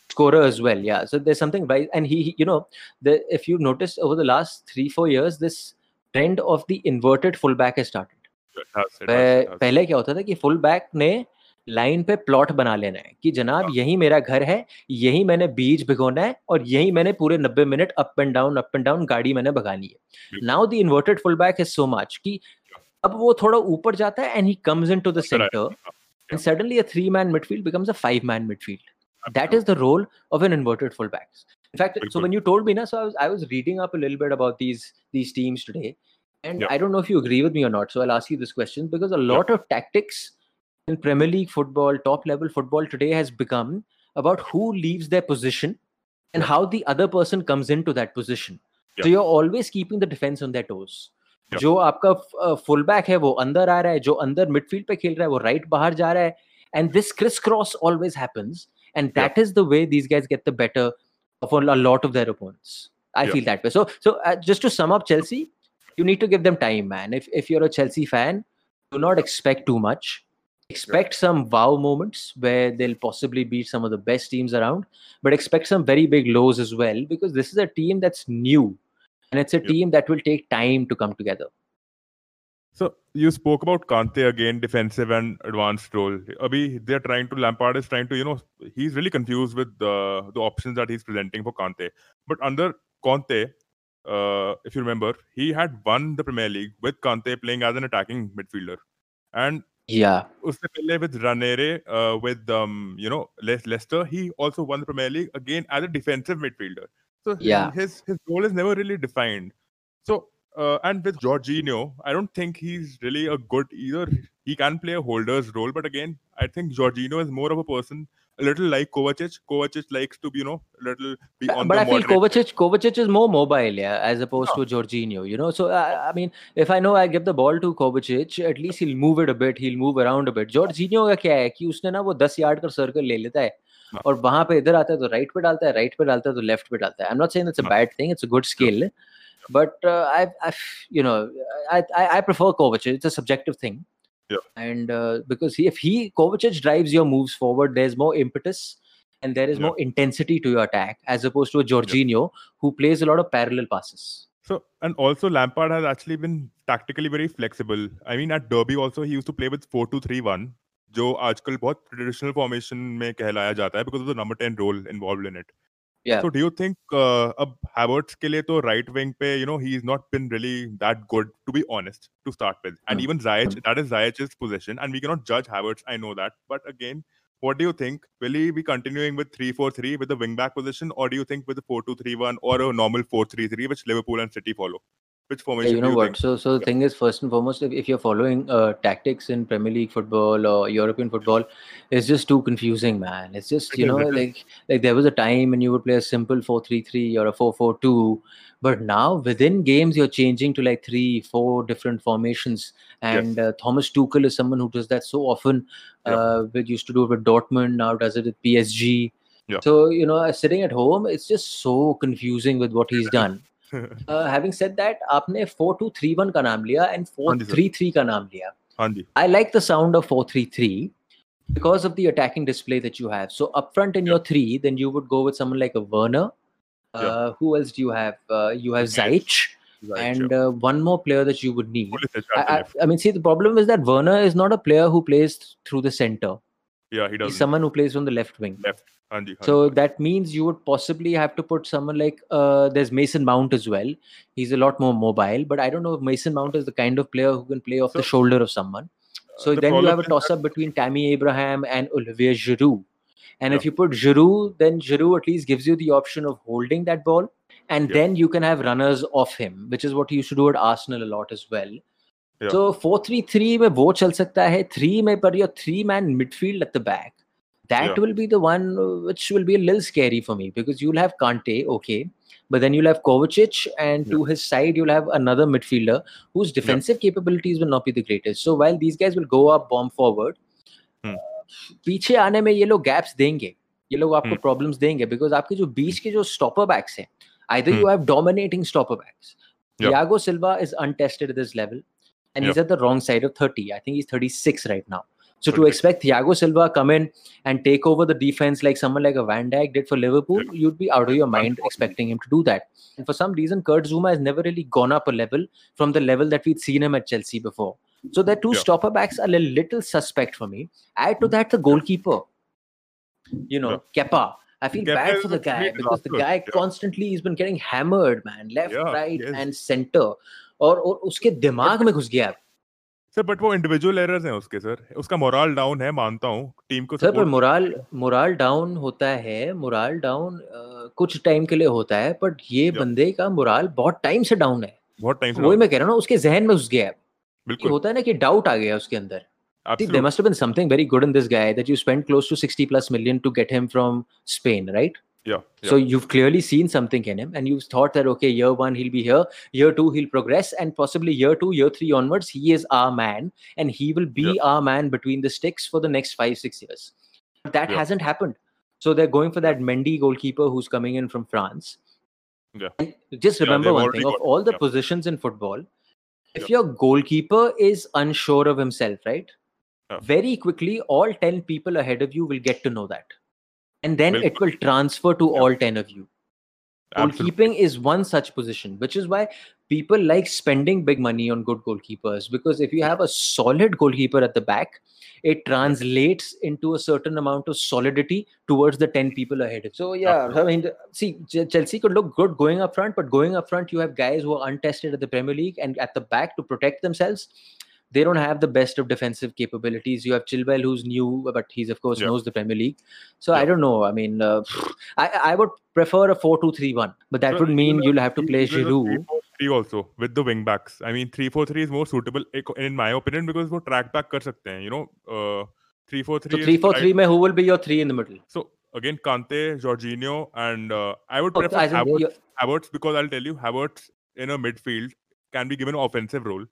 Scorer as well, yeah. So there's something right. And he, he you know, the, if you've noticed over the last three, four years, this trend of the inverted fullback has started. It has, it has, it has. Line पे plot बना लेना है कि जनाब यही मेरा घर है यही मैंने बीज भिगोना है और यही मैंने पूरे नब्बे minute up and down up and down गाड़ी मैंने भगानी है now the inverted full back is so much कि अब वो थोड़ा ऊपर जाता है and he comes in to the centre and suddenly three man midfield becomes a five man midfield that is the role of an inverted full back In fact, so when you told me, na, so I was, I was reading up a little bit about these these teams today. And yeah. I don't know if you agree with me or not. So I'll ask you this question because a lot yeah. of tactics in Premier League football, top level football today has become about who leaves their position and Yeah. how the other person comes into that position. So Yeah. you're always keeping the defense on their toes. Yeah. जो आपका full back है वो अंदर आ रहा है जो अंदर midfield पे खेल रहा है वो राइट बाहर जा रहा है and this crisscross always happens and that is the way these guys get the better of a lot of their opponents. I Yeah. feel that way. So, so uh, just to sum up, Chelsea, you need to give them time, man. If if you're a Chelsea fan, do not expect too much. Expect some wow moments where they'll possibly beat some of the best teams around, but expect some very big lows as well because this is a team that's new and it's a Yeah. team that will take time to come together. So you spoke about Kante again, defensive and advanced role. Abhi, they're trying to Lampard is trying to, you know, he's really confused with the the options that he's presenting for Kante. But under Conte, uh, if you remember, he had won the Premier League with Kante playing as an attacking midfielder, and yeah. with Ranieri uh, with um, you know Le- Leicester, he also won the Premier League again as a defensive midfielder. So yeah. his his role is never really defined. So uh, and with Jorginho, I don't think he's really a good either. He can play a holder's role, but again, I think Jorginho is more of a person a little like Kovacic. Kovacic likes to be, you know, a little be on but the I feel moderate- Kovacic, Kovacic is more mobile, yeah, as opposed to Jorginho. You know, so I, I mean, if I know I give the ball to Kovacic, at least he'll move it a bit. He'll move around a bit. Jorginho का क्या है कि उसने ना वो 10 yard का circle ले लेता है हाँ. और वहां पे इधर आता है तो राइट पे डालता है राइट पे डालता है तो लेफ्ट पे डालता है. I'm not saying it's a हाँ. bad thing. It's a good skill. But uh, I, I, you know, I, I, I prefer Kovacic. It's a subjective thing. Yeah. And uh, because he, if he Kovacic drives your moves forward, there's more impetus and there is Yeah. more intensity to your attack as opposed to a Jorginho who plays a lot of parallel passes. So and also Lampard has actually been tactically very flexible. I mean at Derby also he used to play with 4-2-3-1 जो आजकल बहुत traditional formation में कहलाया जाता है because of the number 10 role involved in it. Yeah. So do you think uh, ab Havertz ke liye to right wing pe you know he's not been really that good to be honest to start with, and mm. even Ziyech hmm. that is Ziyech's position, and we cannot judge Havertz. I know that, but again. What do you think? Will he be continuing with 3 4 3 with the wing back position, or do you think with the 4 2 3 1 or a normal 4 3 3, which Liverpool and City follow? Which Yeah, you know you what? think So, so the thing is, first and foremost, if, if you're following uh, tactics in Premier League football or European football, it's just too confusing, man. It's just you know, like like there was a time when you would play a simple four-three-three or a four-four-two, but now within games you're changing to like three, four different formations. And uh, Thomas Tuchel is someone who does that so often. Yeah. Uh, with used to do it with Dortmund, now does it with PSG. Yeah. So you know, sitting at home, it's just so confusing with what he's done. Having said that आपने 4231 का नाम लिया and 433 का नाम लिया हां जी I like the sound of 433 because of the attacking display that you have. So up front in your three, then you would go with someone like a Werner. Uh, yeah. Who else do you have? Uh, you have Ziyech. And yeah. uh, one more player that you would need. I, I, I, mean, see, the problem is that Werner is not a player who plays through the center. Yeah, he does. He's someone who plays on the left wing. Left. So ji, that means you would possibly have to put someone like uh, there's Mason Mount as well. He's a lot more mobile, but I don't know if Mason Mount is the kind of player who can play off the So- shoulder of someone. So the then you problem have a is toss that- up between Tammy Abraham and Olivier Giroud. And if Yeah. you put Giroud, then Giroud at least gives you the option of holding that ball. And Yeah. then you can have runners off him, which is what he used to do at Arsenal a lot as well. Yeah. So 4-3-3 में वो चल सकता है 3 में पर your 3 man midfield at the back that Yeah. will be the one uh, which will be a little scary for me because you'll have Kante, okay, but then you'll have Kovacic, and to his side you'll have another midfielder whose defensive capabilities will not be the greatest. So while these guys will go up, bomb forward, Hmm. पीछे आने में ये लोग gaps देंगे ये लोग आपको Hmm. Problems देंगे बिकॉज आपके जो बीच के जो स्टॉपर बैक्स हैं either Hmm. you have dominating stopper backs. Yeah. Thiago Silva is untested at this level, and he's Yeah. at the wrong side of 30. I think he's 36 right now. So to expect Thiago Silva come in and take over the defense like someone like a Van Dijk did for Liverpool, you'd be out of your mind expecting him to do that. And for some reason, Kurt Zouma has never really gone up a level from the level that we'd seen him at Chelsea before. So the two yeah. stopper backs are a little suspect for me. Add to that the goalkeeper, you know, yeah. Kepa. I feel Kepa bad for the guy because the guy yeah. constantly has been getting hammered, man, left, yeah, right, yes. and center. Or or उसके दिमाग में घुस गया sir but वो individual errors हैं उसके sir. उसका moral down है मानता हूँ। टीम को सर पर मोराल मोराल डाउन होता है मोराल डाउन कुछ टाइम के लिए होता है बट ये बंदे का मोराल बहुत टाइम से डाउन है। बहुत टाइम से वही मैं कह रहा हूँ उसके जहन में घुस गया बिल्कुल। होता है ना कि डाउट आ गया उसके अंदर। See, there must have been something very good in this guy that you spent close to 60 plus million to get him from Spain, right? Yeah yeah So you've clearly seen something in him, and you've thought that okay, year one he'll be here, year two he'll progress, and possibly year two, year three onwards, he is our man, and he will be our man between the sticks for the next five, six years. But that Yeah. hasn't happened. So they're going for that Mendy goalkeeper who's coming in from France. Yeah. And just remember one thing: of all the yeah. positions in football, if Yeah. your goalkeeper is unsure of himself, right? Yeah. Very quickly, all ten people ahead of you will get to know that, and then it will transfer to Yeah. all ten of you. Absolutely. Goalkeeping is one such position, which is why people like spending big money on good goalkeepers. Because if you have a solid goalkeeper at the back, it translates into a certain amount of solidity towards the 10 people ahead. of So, yeah, I mean, see, Chelsea could look good going up front, but going up front, you have guys who are untested at the Premier League and at the back to protect themselves They don't have the best of defensive capabilities. You have Chilwell, who's new, but he's of course Yeah. knows the Premier League. So I Yeah. don't know. I mean, uh, I, I would prefer a 4-2-3-1, but that So would mean even a- you'll have to even play a Giroud. 3-4-3 also with the wing backs. I mean, 3-4-3 is more suitable ec- in my opinion because वो track back कर सकते हैं. You know, uh, 3-4-3. So is 3-4-3 right- में who will be your three in the middle? So again, Kante, Jorginho, and uh, I would Oh, prefer I think Havertz, you're- Havertz because I'll tell you, Havertz in a midfield can be given an offensive role.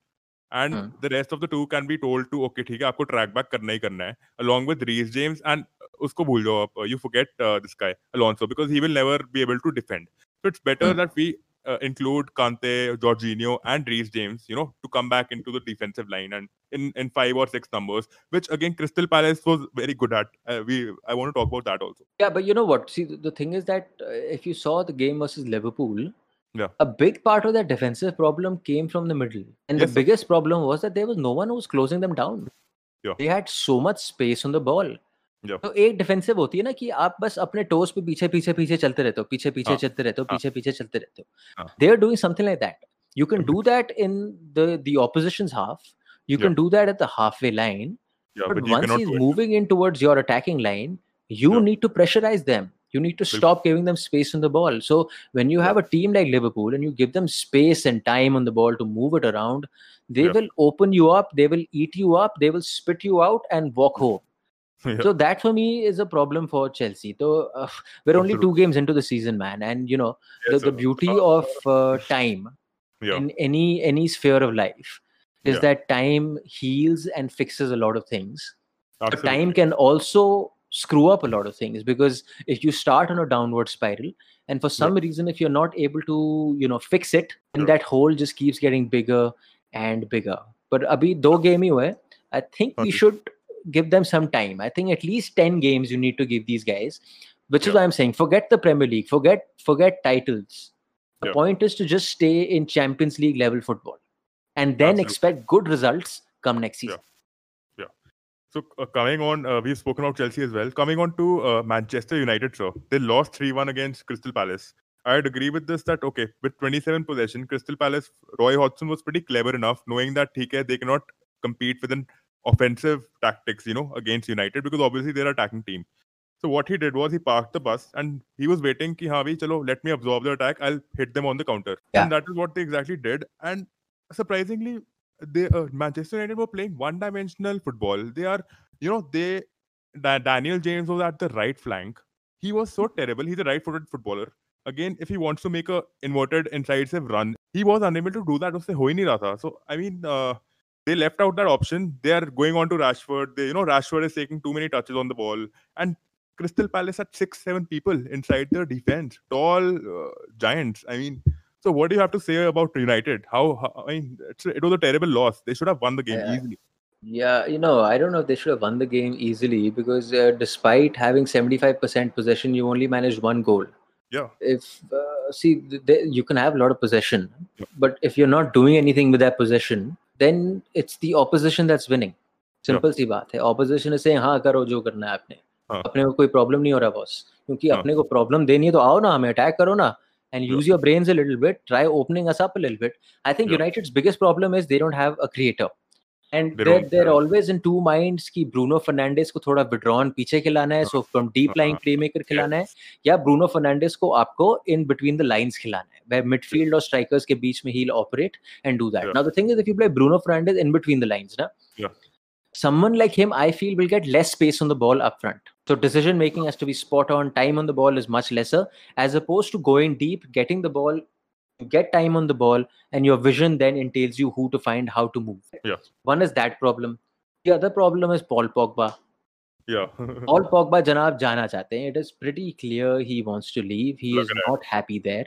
And the rest of the two can be told to okay ठीक है आपको track back करना ही करना है along with Reece James and उसको भूल जाओ आप you forget this guy Alonso because he will never be able to defend so it's better that we include Kante, Jorginho, and Reece James, you know, to come back into the defensive line and in, in five or six numbers, which again Crystal Palace was very good at. Uh, we I want to talk about that also. Yeah, but you know what? See, the, thing is that uh, if you saw the game versus Liverpool, Yeah. a big part of that defensive problem came from the middle. And Yes, the sir. biggest problem was that there was no one who was closing them down. Yeah. They had so much space on the ball. Yeah. तो एक defensive होती है ना कि आप बस अपने toast पे पीछे पीछे पीछे चलते रहते हो पीछे पीछे हाँ, चलते रहते हो हाँ, पीछे पीछे चलते रहते हो हाँ. they are doing something like that you can do that in the the opposition's half you Yeah. can do that at the halfway line yeah but but you once cannot he's do it. moving in towards your attacking line, you need to pressurize them. You need to Bilkul. stop giving them space on the ball. So when you have a team like Liverpool and you give them space and time on the ball to move it around, they Yeah. will open you up, they will eat you up, they will spit you out and walk home. yeah. So that for me is a problem for Chelsea. So uh, we're only two games into the season, man, and you know the, the beauty of uh, time yeah in any any sphere of life is Yeah. that time heals and fixes a lot of things time can also screw up a lot of things because if you start on a downward spiral and for some reason if you're not able to you know fix it then Yeah. that hole just keeps getting bigger and bigger. But abhi do game hi hue i think we should give them some time. I think at least 10 games you need to give these guys which is why i'm saying forget the premier league forget forget titles. The Yeah. point is to just stay in champions league level football and then Absolutely. expect good results come next season So uh, coming on, uh, we've spoken about Chelsea as well. Coming on to uh, Manchester United, sir, they lost 3-1 against Crystal Palace. I'd agree with this that okay, with 27 possession, Crystal Palace, Roy Hodgson was pretty clever enough, knowing that TK they cannot compete with an offensive tactics, you know, against United because obviously they're attacking team. So what he did was he parked the bus and he was waiting ki bhai, chalo, let me absorb the attack. I'll hit them on the counter. Yeah. And that is what they exactly did. And surprisingly, they uh, Manchester United were playing one-dimensional football. They are, you know, they da- Daniel James was at the right flank. He was so terrible. He's a right-footed footballer. Again, if he wants to make a inverted inside save run, he was unable to do that. Usse ho hi nahi. So I mean, uh, they left out that option. They are going on to Rashford. They, you know, Rashford is taking too many touches on the ball, and Crystal Palace had six, seven people inside their defense, tall uh, giants. I mean so what do you have to say about United? How, how I mean, it's, it was a terrible loss. They should have won the game Yeah. easily. Yeah, you know, I don't know if they should have won the game easily because uh, despite having 75% possession, you only managed one goal. Yeah. If, uh, see, th- th- you can have a lot of possession, Yeah. but if you're not doing anything with that possession, then it's the opposition that's winning. Simple सी बात है opposition is saying हाँ करो जो करना है आपने हाँ. अपने को कोई प्रॉब्लम नहीं हो रहा बॉस क्योंकि हाँ. अपने को प्रॉब्लम देनी है तो आओ ना हमें अटैक करो ना and use your brains a little bit try opening us up a little bit. I think yeah. united's biggest problem is they don't have a creator. And they are they're always in two minds ki bruno fernandes ko thoda withdrawn piche khilana hai so from deep lying playmaker khilana hai ya bruno fernandes ko aapko in between the lines khilana hai where midfield or strikers ke beech mein he'll operate and do that. Yeah. now the thing is if you play bruno fernandes in between the lines na yeah. someone like him i feel will get less space on the ball up front so decision making has to be spot on time on the ball is much lesser as opposed to going deep getting the ball you get time on the ball and your vision then entails you who to find how to move Yeah. one is that problem the other problem is Paul Pogba Yeah. Paul Pogba janab jana chahte. It is pretty clear he wants to leave. He is not happy there.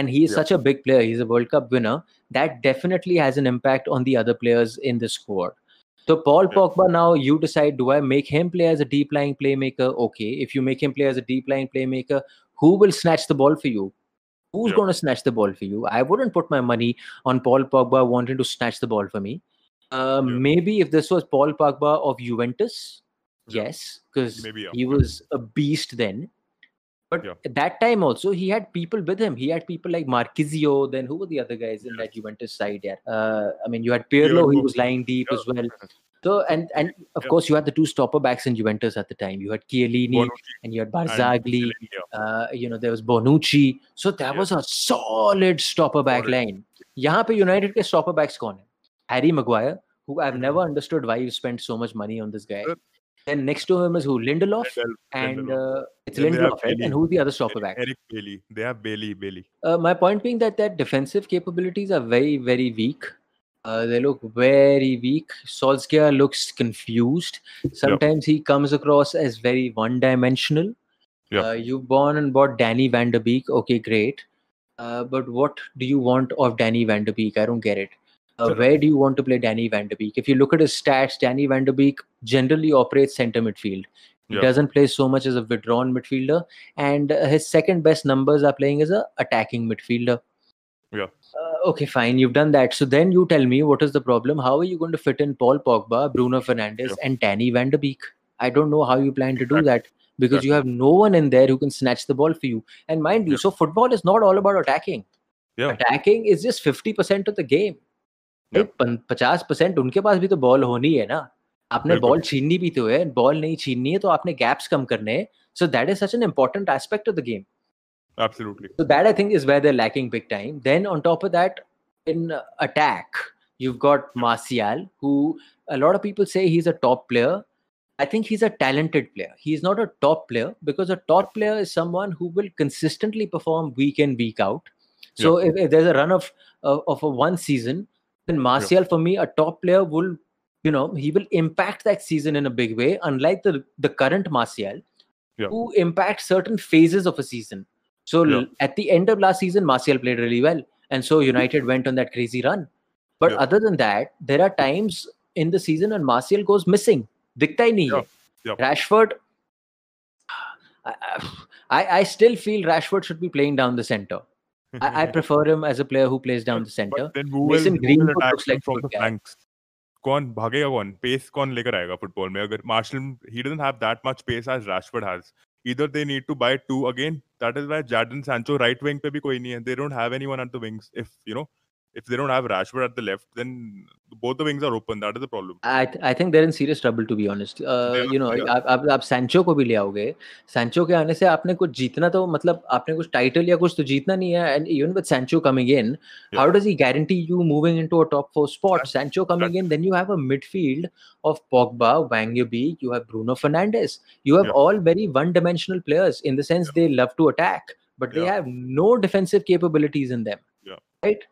And he is Yeah. such a big player. He's a World Cup winner. That definitely has an impact on the other players in the squad. So Paul. Pogba now you decide do I make him play as a deep lying playmaker? Okay. If you make him play as a deep lying playmaker, who will snatch the ball for you? Who's Yeah. going to snatch the ball for you? I wouldn't put my money on Paul Pogba wanting to snatch the ball for me. Uh, Yeah. Maybe if this was Paul Pogba of Juventus, Yeah. yes, because he was a beast then. But yeah. at that time also, he had people with him. He had people like Marchisio. Then who were the other guys in yeah. that Juventus side? Yeah, uh, I mean, you had Pirlo, he was lying deep yeah. as well. So and and of course you had the two stopper backs in Juventus at the time. You had Chiellini Bonucci. and you had Barzagli. Uh, you know there was Bonucci. So that was a solid stopper back solid. line. यहाँ पे United के stopper backs कौन है Harry Maguire who I've mm-hmm. never understood why you spent so much money on this guy. Then next to him is who? Lindelof, Lindel- and Lindelof. uh, it's Lindelof, right? And who's the other stopper back? Eric Bailly. They have Bailly. Bailly. Uh, my point being that their defensive capabilities are very, very weak. Uh, they look very weak. Solskjaer looks confused. Sometimes he comes across as very one-dimensional. Yeah. Uh, you've gone and bought Danny Van Der Beek. Okay, great. Uh, but what do you want of Danny Van Der Beek? I don't get it. Uh, where do you want to play Danny Van Der Beek? If you look at his stats, Danny Van Der Beek generally operates center midfield. He Yeah. doesn't play so much as a withdrawn midfielder, and uh, his second best numbers are playing as a attacking midfielder. Yeah. Uh, okay, fine. You've done that. So then you tell me what is the problem? How are you going to fit in Paul Pogba, Bruno Fernandes, Yeah. and Danny Van Der Beek? I don't know how you plan to do that because you have no one in there who can snatch the ball for you. And mind you, Yeah. so football is not all about attacking. Yeah. Attacking is just 50% of the game. पचास percent उनके पास भी तो ball होनी है ना आपने ball छीननी भी तो है बॉल नहीं छीननी है तो आपने गैप्स कम करने हैं so that is such an important aspect of the game Absolutely. so that I think is where they're lacking big time. Then on top of that, in uh, attack, you've got Martial, who a lot of people say he's a top player. I think he's a talented player. He's not a top player because a top player is someone who will consistently perform week in week out. So yeah. if, if there's a run of of, of a one season, And Martial, for me, a top player will, you know, he will impact that season in a big way, unlike the, the current Martial, yeah. who impacts certain phases of a season. So yeah. at the end of last season, Martial played really well. And so United went on that crazy run. But yeah. other than that, there are times in the season when Martial goes missing. Dikta hi nahi hai. Rashford, I, I, I still feel Rashford should be playing down the center. I, I prefer him as a player who plays down the center. But then who will, Mason who will Greenwood attack looks them like a from good the guy. flanks? कौन भागेगा कौन pace कौन लेकर आएगा football में अगर martial he doesn't have that much pace as Rashford has either they need to buy two again that is why Jadon Sancho right wing पे भी कोई नहीं है they don't have anyone at the wings if you know if they don't have Rashford at the left then both the wings are open that is the problem I th- I think they're in serious trouble to be honest. Uh, They are, you know, they are. आप आप आप Sancho को भी ले आओगे. Sancho के आने से आपने कुछ जीतना तो मतलब आपने कुछ टाइटल या कुछ तो जीतना नहीं है. And even with Sancho coming in, how Yeah. does he guarantee you moving into a top four spot? That's- Sancho coming that's- in, then you have a midfield of Pogba, Wang Beek, you have Bruno Fernandes. You have Yeah. all very one-dimensional players in the sense they love to attack, but they Yeah. have no defensive capabilities in them. Yeah. Right?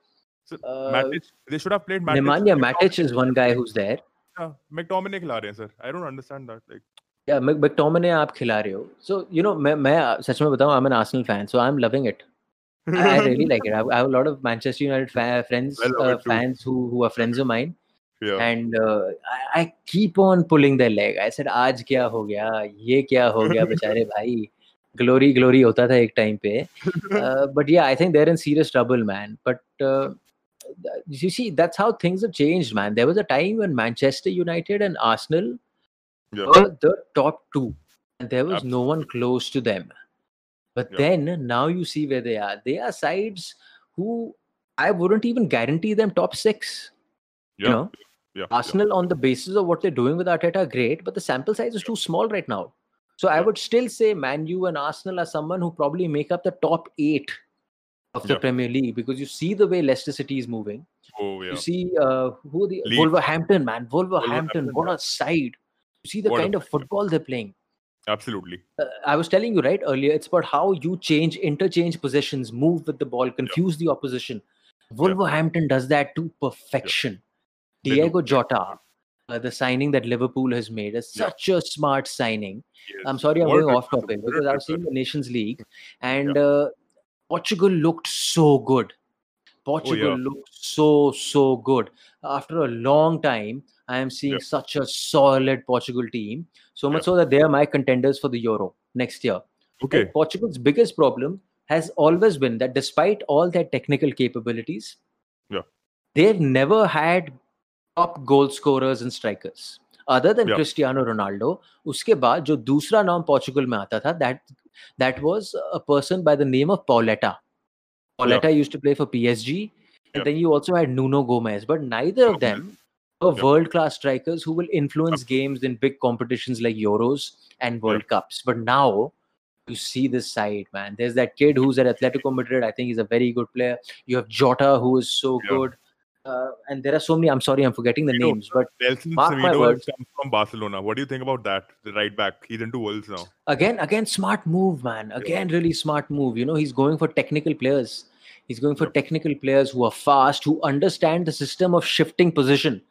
So Uh, Matic they should have played Matic Nemanja Matic is one guy who's there. yeah, McTominay खिला रहे हैं sir I don't understand that like या McTominay आप खिला रहे हो so you know मैं मैं सच में बताऊँ an Arsenal fan so I am loving it I really like it. I, I have a lot of Manchester United fa- friends, uh, fans who who are friends of mine, yeah and uh, I, I keep on pulling their leg. I said, आज क्या हो गया? ये क्या हो गया बेचारे भाई? Glory, glory होता था एक time पे. Uh, but yeah, I think they're in serious trouble, man. But uh, you see, that's how things have changed, man. There was a time when Manchester United and Arsenal yeah were the top two, and there was no one close to them. But Yeah. then now you see where they are. They are sides who I wouldn't even guarantee them top six. yeah You know, yeah, yeah. Arsenal on the basis of what they're doing with Arteta, great, but the sample size is too small right now. So I would still say Man U and Arsenal are someone who probably make up the top eight of the Yeah. Premier League because you see the way Leicester City is moving. oh yeah You see uh, who are the Leeds. Wolverhampton, man, Wolverhampton, Wolverhampton, what a side! You see the What kind of yeah. football they're playing. absolutely uh, I was telling you right earlier, it's about how you change, interchange positions, move with the ball, confuse the opposition. Wolverhampton does that to perfection. Diego. Jota, uh, the signing that Liverpool has made is Yeah. such a smart signing. Yes. I'm sorry, I'm World going off topic because I've seeing the Nations League and uh, Portugal looked so good. Portugal yeah. looked so so good. After a long time, I am seeing Yeah. such a solid Portugal team. So much Yeah. so that they are my contenders for the Euro next year. Okay. Like, Portugal's biggest problem has always been that despite all their technical capabilities, Yeah. they've never had top goal scorers and strikers. Other than Yeah. Cristiano Ronaldo, उसके बाद जो दूसरा नाम Portugal में आता था, that that was a person by the name of Pauleta. Pauleta used to play for PSG, and Yeah. then you also had Nuno Gomes, but neither of them were Yeah. world class strikers who will influence games in big competitions like Euros and World Cups. But now you see this side, man. There's that kid who's at Atletico Madrid. I think he's a very good player. You have Jota, who is so Yeah. good. Uh, and there are so many. I'm sorry, I'm forgetting the names, but Nelson Mark my words. comes from Barcelona. What do you think about that? The right back. He's into Wolves now. again, again, smart move, man. Again, really smart move. You know, he's going for technical players. He's going for technical players who are fast, who understand the system of shifting position.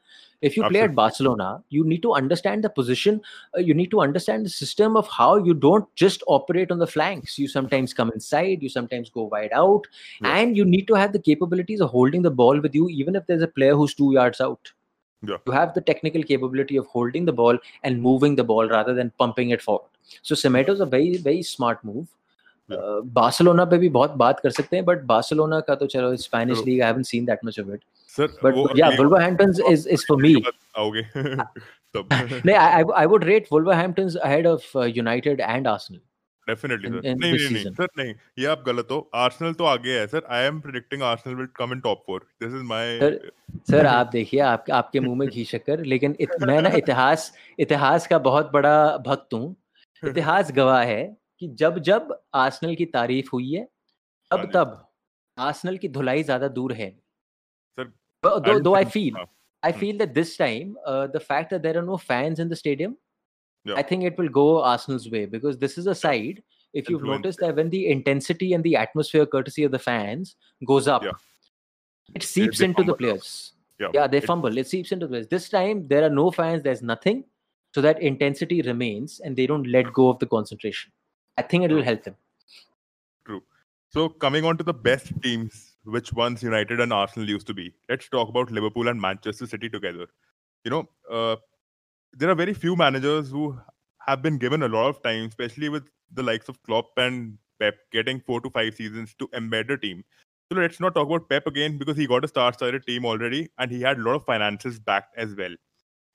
If you play at Barcelona, you need to understand the position. uh, you need to understand the system of how you don't just operate on the flanks. You sometimes come inside, you sometimes go wide out, Yeah. and you need to have the capabilities of holding the ball with you, even if there's a player who's two yards out. Yeah. You have the technical capability of holding the ball and moving the ball rather than pumping it forward. So Semedo's a very very smart move. Yeah. Uh, Barcelona पे भी बहुत बात कर सकते हैं but Barcelona का तो चलो Spanish league I haven't seen that much of it Sir, but yeah Wolverhamptons is is for me आओगे। तब। नहीं I I would rate Wolverhamptons ahead of United and Arsenal definitely sir नहीं नहीं नहीं sir नहीं ये आप गलत हो। आर्सेनल तो आगे है sir I am predicting Arsenal will come in top 4 this is my Sir, sir आप देखिए आप आपके मुँह में घी शक्कर लेकिन इत, मैं ना इतिहास इतिहास का बहुत बड़ा भक्त हूँ। इतिहास गवाह है। कि जब जब आर्सेनल की तारीफ हुई है हाँ तब जी। तब आर्सेनल की धुलाई ज्यादा दूर है Sir, दो दो आई think- फील हाँ, I Hmm. feel that this time, uh, the fact that there are no fans in the stadium, Yeah. I think it will go Arsenal's way because this is a side. If you've Influence noticed that when the intensity and the atmosphere, courtesy of the fans, goes up, Yeah. it seeps they into the fumble. players. yeah Yeah, they It- fumble. It seeps into the players. This time, there are no fans. There's nothing, so that intensity remains, and they don't let go of the concentration. I think it will help them. True. So coming on to the best teams, which once United and Arsenal used to be. Let's talk about Liverpool and Manchester City together. You know, uh, there are very few managers who have been given a lot of time, especially with the likes of Klopp and Pep getting four to five seasons to embed a team. So let's not talk about Pep again because he got a star-studded team already and he had a lot of finances backed as well.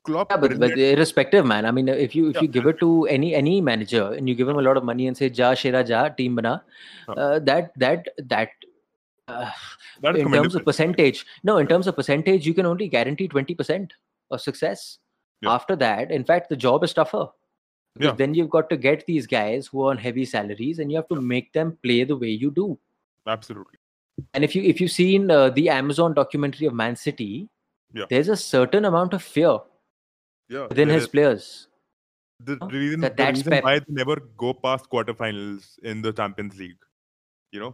Klopp, Yeah, but, but irrespective, man. I mean, if you if Yeah, you give it to any any manager and you give him a lot of money and say "Ja Shera Ja team bana," Huh. uh, that that that uh, in terms of percentage, no, in terms of percentage, you can only guarantee twenty percent of success. Yeah. After that, in fact, the job is tougher. Because Yeah. Then you've got to get these guys who are on heavy salaries, and you have to make them play the way you do. Absolutely. And if you if you've seen uh, the Amazon documentary of Man City, Yeah. there's a certain amount of fear Yeah. within there his is- players. the Huh? reason, That- the that's reason Pep. why they never go past quarterfinals in the Champions League, you know,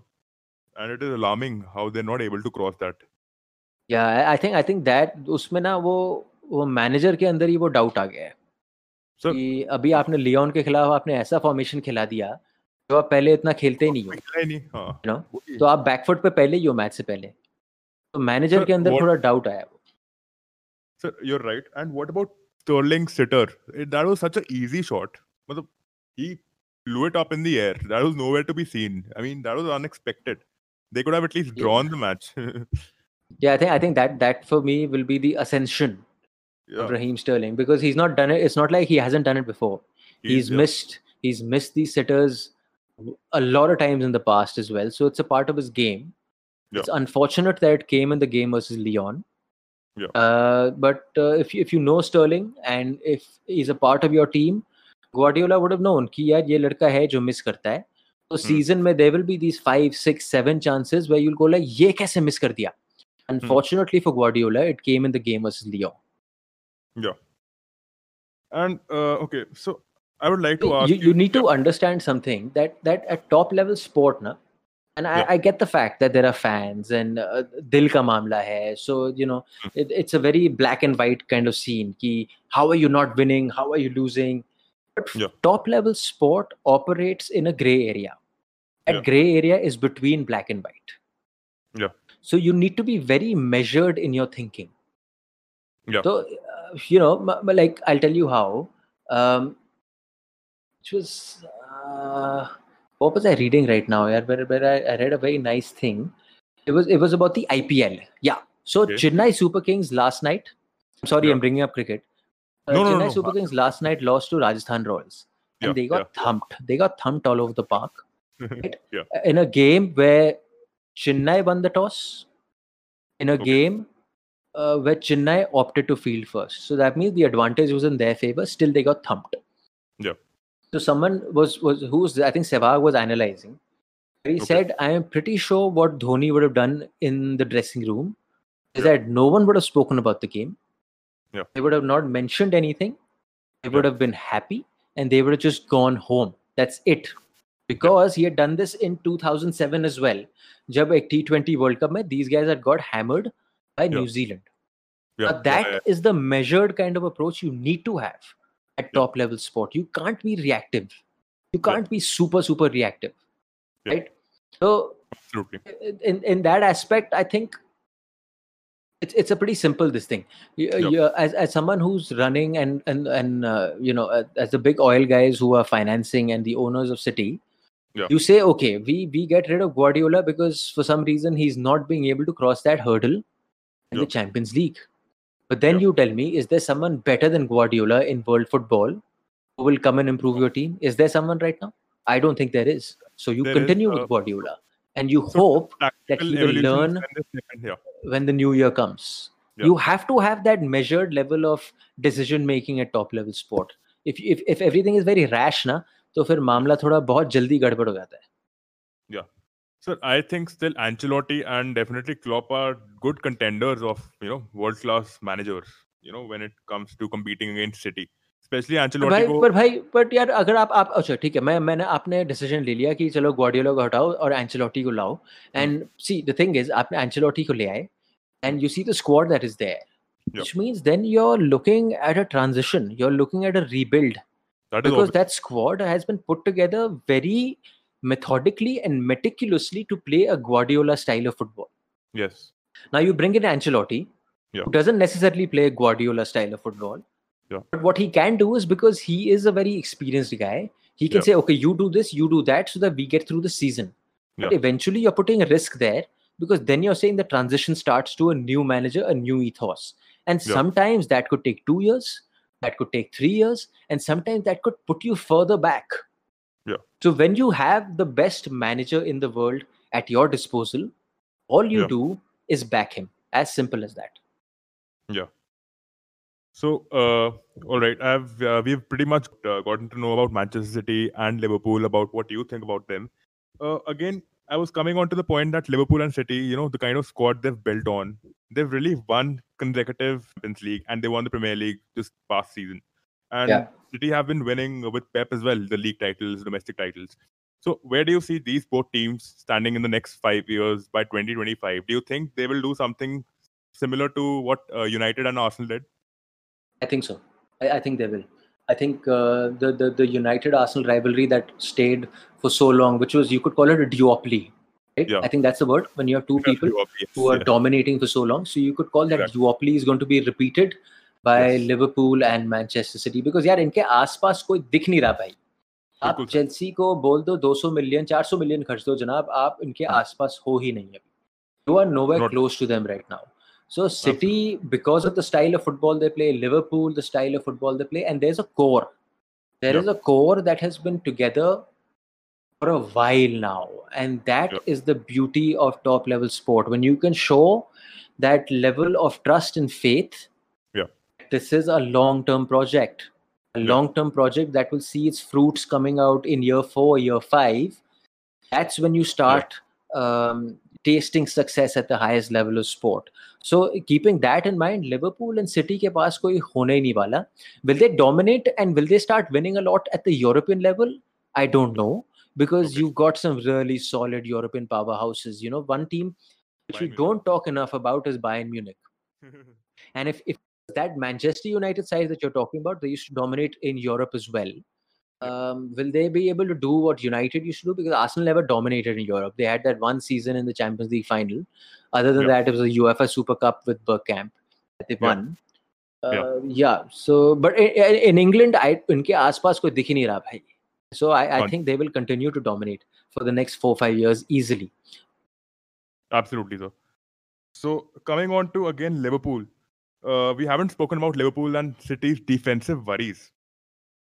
and it is alarming how they're not able to cross that. या I think I think that उसमें ना वो वो manager के अंदर ही वो doubt आ गया है So, कि अभी आपने लियोन के खिलाफ आपने ऐसा फॉर्मेशन खिला दिया जो आप पहले इतना खेलते ही नहीं हो खेला ही नहीं, हाँ, you know? वही। तो आप बैकफुट पे पहले ही हो मैच से पहले तो मैनेजर Sir, के अंदर what- थोड़ा डाउट आया Sir, you're right. And what about Sterling sitter? It- that was such an easy shot. Matlab, he blew it up in the air. That was nowhere to be seen. I mean, that was unexpected. They could have at least Yeah. drawn the match. yeah i think i think that that for me will be the ascension yeah, of raheem sterling because he's not done it it's not like he hasn't done it before he's yeah. missed he's missed these sitters a lot of times in the past as well so it's a part of his game Yeah. it's unfortunate that it came in the game versus lyon Yeah. uh, but uh, if, you- if you know sterling and if he's a part of your team guardiola would have known कि यार ये लड़का है जो miss करता है तो Hmm. Season में there will be these five six seven chances where you'll go like ये कैसे मिस कर दिया unfortunately for guardiola it came in the game versus leon And uh, okay, so I would like to you, ask you, you need to understand something that that at top level sport na and I, I, get the fact that there are fans and uh, dil ka mamla hai. So you know hmm. it, it's a very black and white kind of scene ki how are you not winning? How are you losing? But yeah. top level sport operates in a gray area. That yeah. gray area is between black and white. Yeah. So you need to be very measured in your thinking. Yeah. So uh, you know like i'll tell you how. Um it was uh, what was I reading right now? Yeah, where, where I, I, read a very nice thing. It was it was about the IPL. Yeah. So okay. Chennai Super Kings last night. I'm sorry, yeah. I'm bringing up cricket. Uh, no, Chennai no, no, Super Kings last night lost to Rajasthan Royals, and yeah, they got yeah. thumped. They got thumped all over the park. Right? yeah. In a game where Chennai won the toss, in a okay. game uh, where Chennai opted to field first. So that means the advantage was in their favor. Still, they got thumped. Yeah. So someone was was who's I think Sehwag was analyzing. He okay. said, "I am pretty sure what Dhoni would have done in the dressing room is yeah. that no one would have spoken about the game. Yeah. They would have not mentioned anything. They yeah. would have been happy, and they would have just gone home. That's it. Because he had done this in 2007 as well. Jab ek T20 World Cup, mein, these guys had got hammered by New Zealand. Yeah, that is the measured kind of approach you need to have at top level sport you can't be reactive you can't be super super reactive right so Absolutely. in in that aspect i think it's it's a pretty simple this thing you, yeah. you, as as someone who's running and and and uh, you know uh, as the big oil guys who are financing and the owners of city yeah. you say okay we we get rid of guardiola because for some reason he's not being able to cross that hurdle in yeah. the champions league but then you tell me, is there someone better than Guardiola in world football who will come and improve your team? Is there someone right now? I don't think there is. So you there continue is, uh, with Guardiola and you so hope that he will learn when the new year comes. Yeah. You have to have that measured level of decision making at top level sport. If if if everything is very rash na, तो फिर मामला थोड़ा बहुत जल्दी गड़बड़ हो जाता है. Yeah. Sir, I think still Ancelotti and definitely Klopp are good contenders of you know world class managers. You know when it comes to competing against City. Specially Ancelotti भाई को... पर भाई बट यार अगर आप आप अच्छा ठीक है मैं मैंने आपने डिसीजन ले लिया कि चलो ग्वार्डियोला को हटाओ और एंचेलोटी को लाओ and see the thing is आपने एंचेलोटी को ले आए and you see the squad that is there which means then you're looking at a transition you're looking at a rebuild that because that squad has been put together very methodically and meticulously to play a Guardiola style of football. Yes. Now you bring in Ancelotti, yeah. who doesn't necessarily play a Guardiola style of football. Yeah. But what he can do is because he is a very experienced guy, he can yeah. say, okay, you do this, you do that, so that we get through the season. But eventually you're putting a risk there because then you're saying the transition starts to a new manager, a new ethos. And sometimes that could take two years, that could take three years, and sometimes that could put you further back yeah. So when you have the best manager in the world at your disposal, all you do is back him. As simple as that. Yeah. So, uh, all right, I've uh, we've pretty much uh, gotten to know about Manchester City and Liverpool about what you think about them. Uh, again, I was coming on to the point that Liverpool and City, you know, the kind of squad they've built on, they've really won consecutive Champions League and they won the Premier League this past season. And yeah. City have been winning with Pep as well, the league titles, domestic titles. So, where do you see these both teams standing in the next five years by 2025? Do you think they will do something similar to what uh, United and Arsenal did? I think so. I, I think they will. I think uh, the, the the United Arsenal rivalry that stayed for so long, which was you could call it a duopoly, right? Yeah. I think that's the word when you have two people who are yeah. dominating for so long. So you could call that exactly. duopoly is going to be repeated bye Liverpool and Manchester city because यार इनके आसपास कोई दिख नहीं रहा भाई आप Chelsea को बोल दो 200 मिलियन 400 मिलियन खर्च दो जनाब आप इनके हाँ। आसपास हो ही नहीं अभी you are nowhere close to them right now so city because of the style of football they play liverpool the style of football they play and there's a core There yep. is a core that has been together for a while now and that yep. is the beauty of top level sport when you can show that level of trust and faith this is a long term project a long term project that will see its fruits coming out in year four year five that's when you start um, tasting success at the highest level of sport so keeping that in mind liverpool and city ke paas koi hone nahi will they dominate and will they start winning a lot at the european level i don't know because Okay. you've got some really solid European powerhouses. You know, one team which we Munich. don't talk enough about is Bayern Munich. And if, if that Manchester United side that you're talking about, they used to dominate in Europe as well. Um, will they be able to do what United used to do? Because Arsenal never dominated in Europe. They had that one season in the Champions League final. Other than Yeah. that, it was a UEFA Super Cup with Bergkamp that they Yeah. won. Yeah. Uh, yeah. So, but in, in England, I उनके आसपास कोई दिख ही नहीं रहा भाई. So I, I Fun. think they will continue to dominate for the next four five years easily. Absolutely, so. So coming on to again Liverpool, uh, we haven't spoken about Liverpool and City's defensive worries.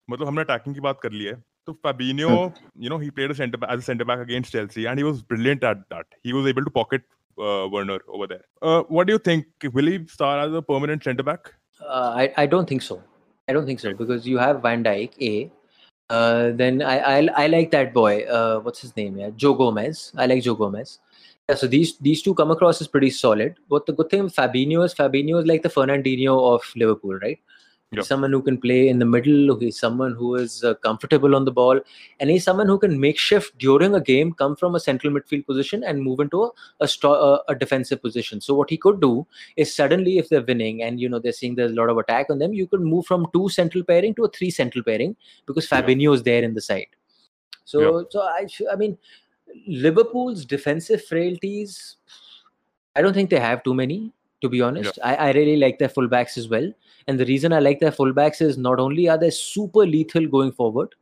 मतलब हमने attacking की बात कर ली है. So Fabinho, you know, he played a center as a centre back against Chelsea, and he was brilliant at that. He was able to pocket uh, Werner over there. Uh, what do you think? Will he start as a permanent centre back? Uh, I, I don't think so. I don't think so because you have Van Dijk, A. Uh, then I, I I like that boy. Uh, what's his name? Yeah, Joe Gomez. I like Joe Gomez. Yeah, so these these two come across as pretty solid. But the good thing with Fabinho is Fabinho is like the Fernandinho of Liverpool, right? He's someone who can play in the middle. He's someone who is uh, comfortable on the ball, and he's someone who can make shift during a game, come from a central midfield position and move into a a, sto- a, defensive position. So what he could do is suddenly if they're winning and you know they're seeing there's a lot of attack on them, you could move from two central pairing to a three central pairing because. Fabinho is there in the side. So so I I mean Liverpool's defensive frailties, I don't think they have too many. To be honest, I, I really like their fullbacks as well. And the reason I like their fullbacks is not only are they super lethal going forward,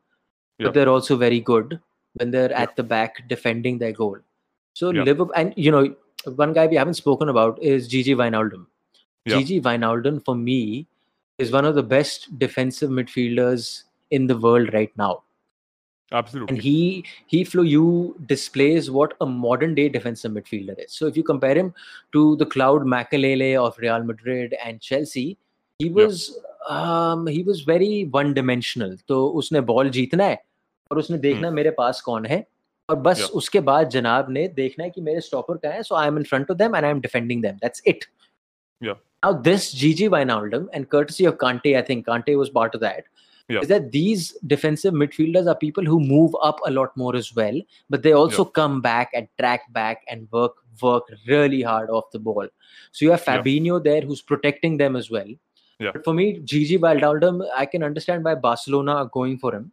Yeah. but they're also very good when they're Yeah. at the back defending their goal. So Yeah. Liverpool, and you know, one guy we haven't spoken about is Gigi Wijnaldum. Yeah. Gigi Wijnaldum, for me, is one of the best defensive midfielders in the world right now. Absolutely. And he he Flo displays what a modern day defensive midfielder is. So if you compare him to the Claude Makelele of Real Madrid and Chelsea, he was yeah. um, he was very one dimensional. So उसने ball जीतना है और उसने hmm. देखना hmm. मेरे पास कौन है और बस yeah. उसके बाद जनाब ने देखना है कि मेरे स्टॉपर कहाँ है i am in front of them and i am defending them that's it yeah Now this Gigi Wijnaldum and courtesy of Kante, I think Kante was part of that. Yeah. Is that these defensive midfielders are people who move up a lot more as well, but they also come back and track back and work work really hard off the ball. So you have Yeah. There who's protecting them as well. Yeah. But for me, Gigi Wijnaldum, I can understand why Barcelona are going for him.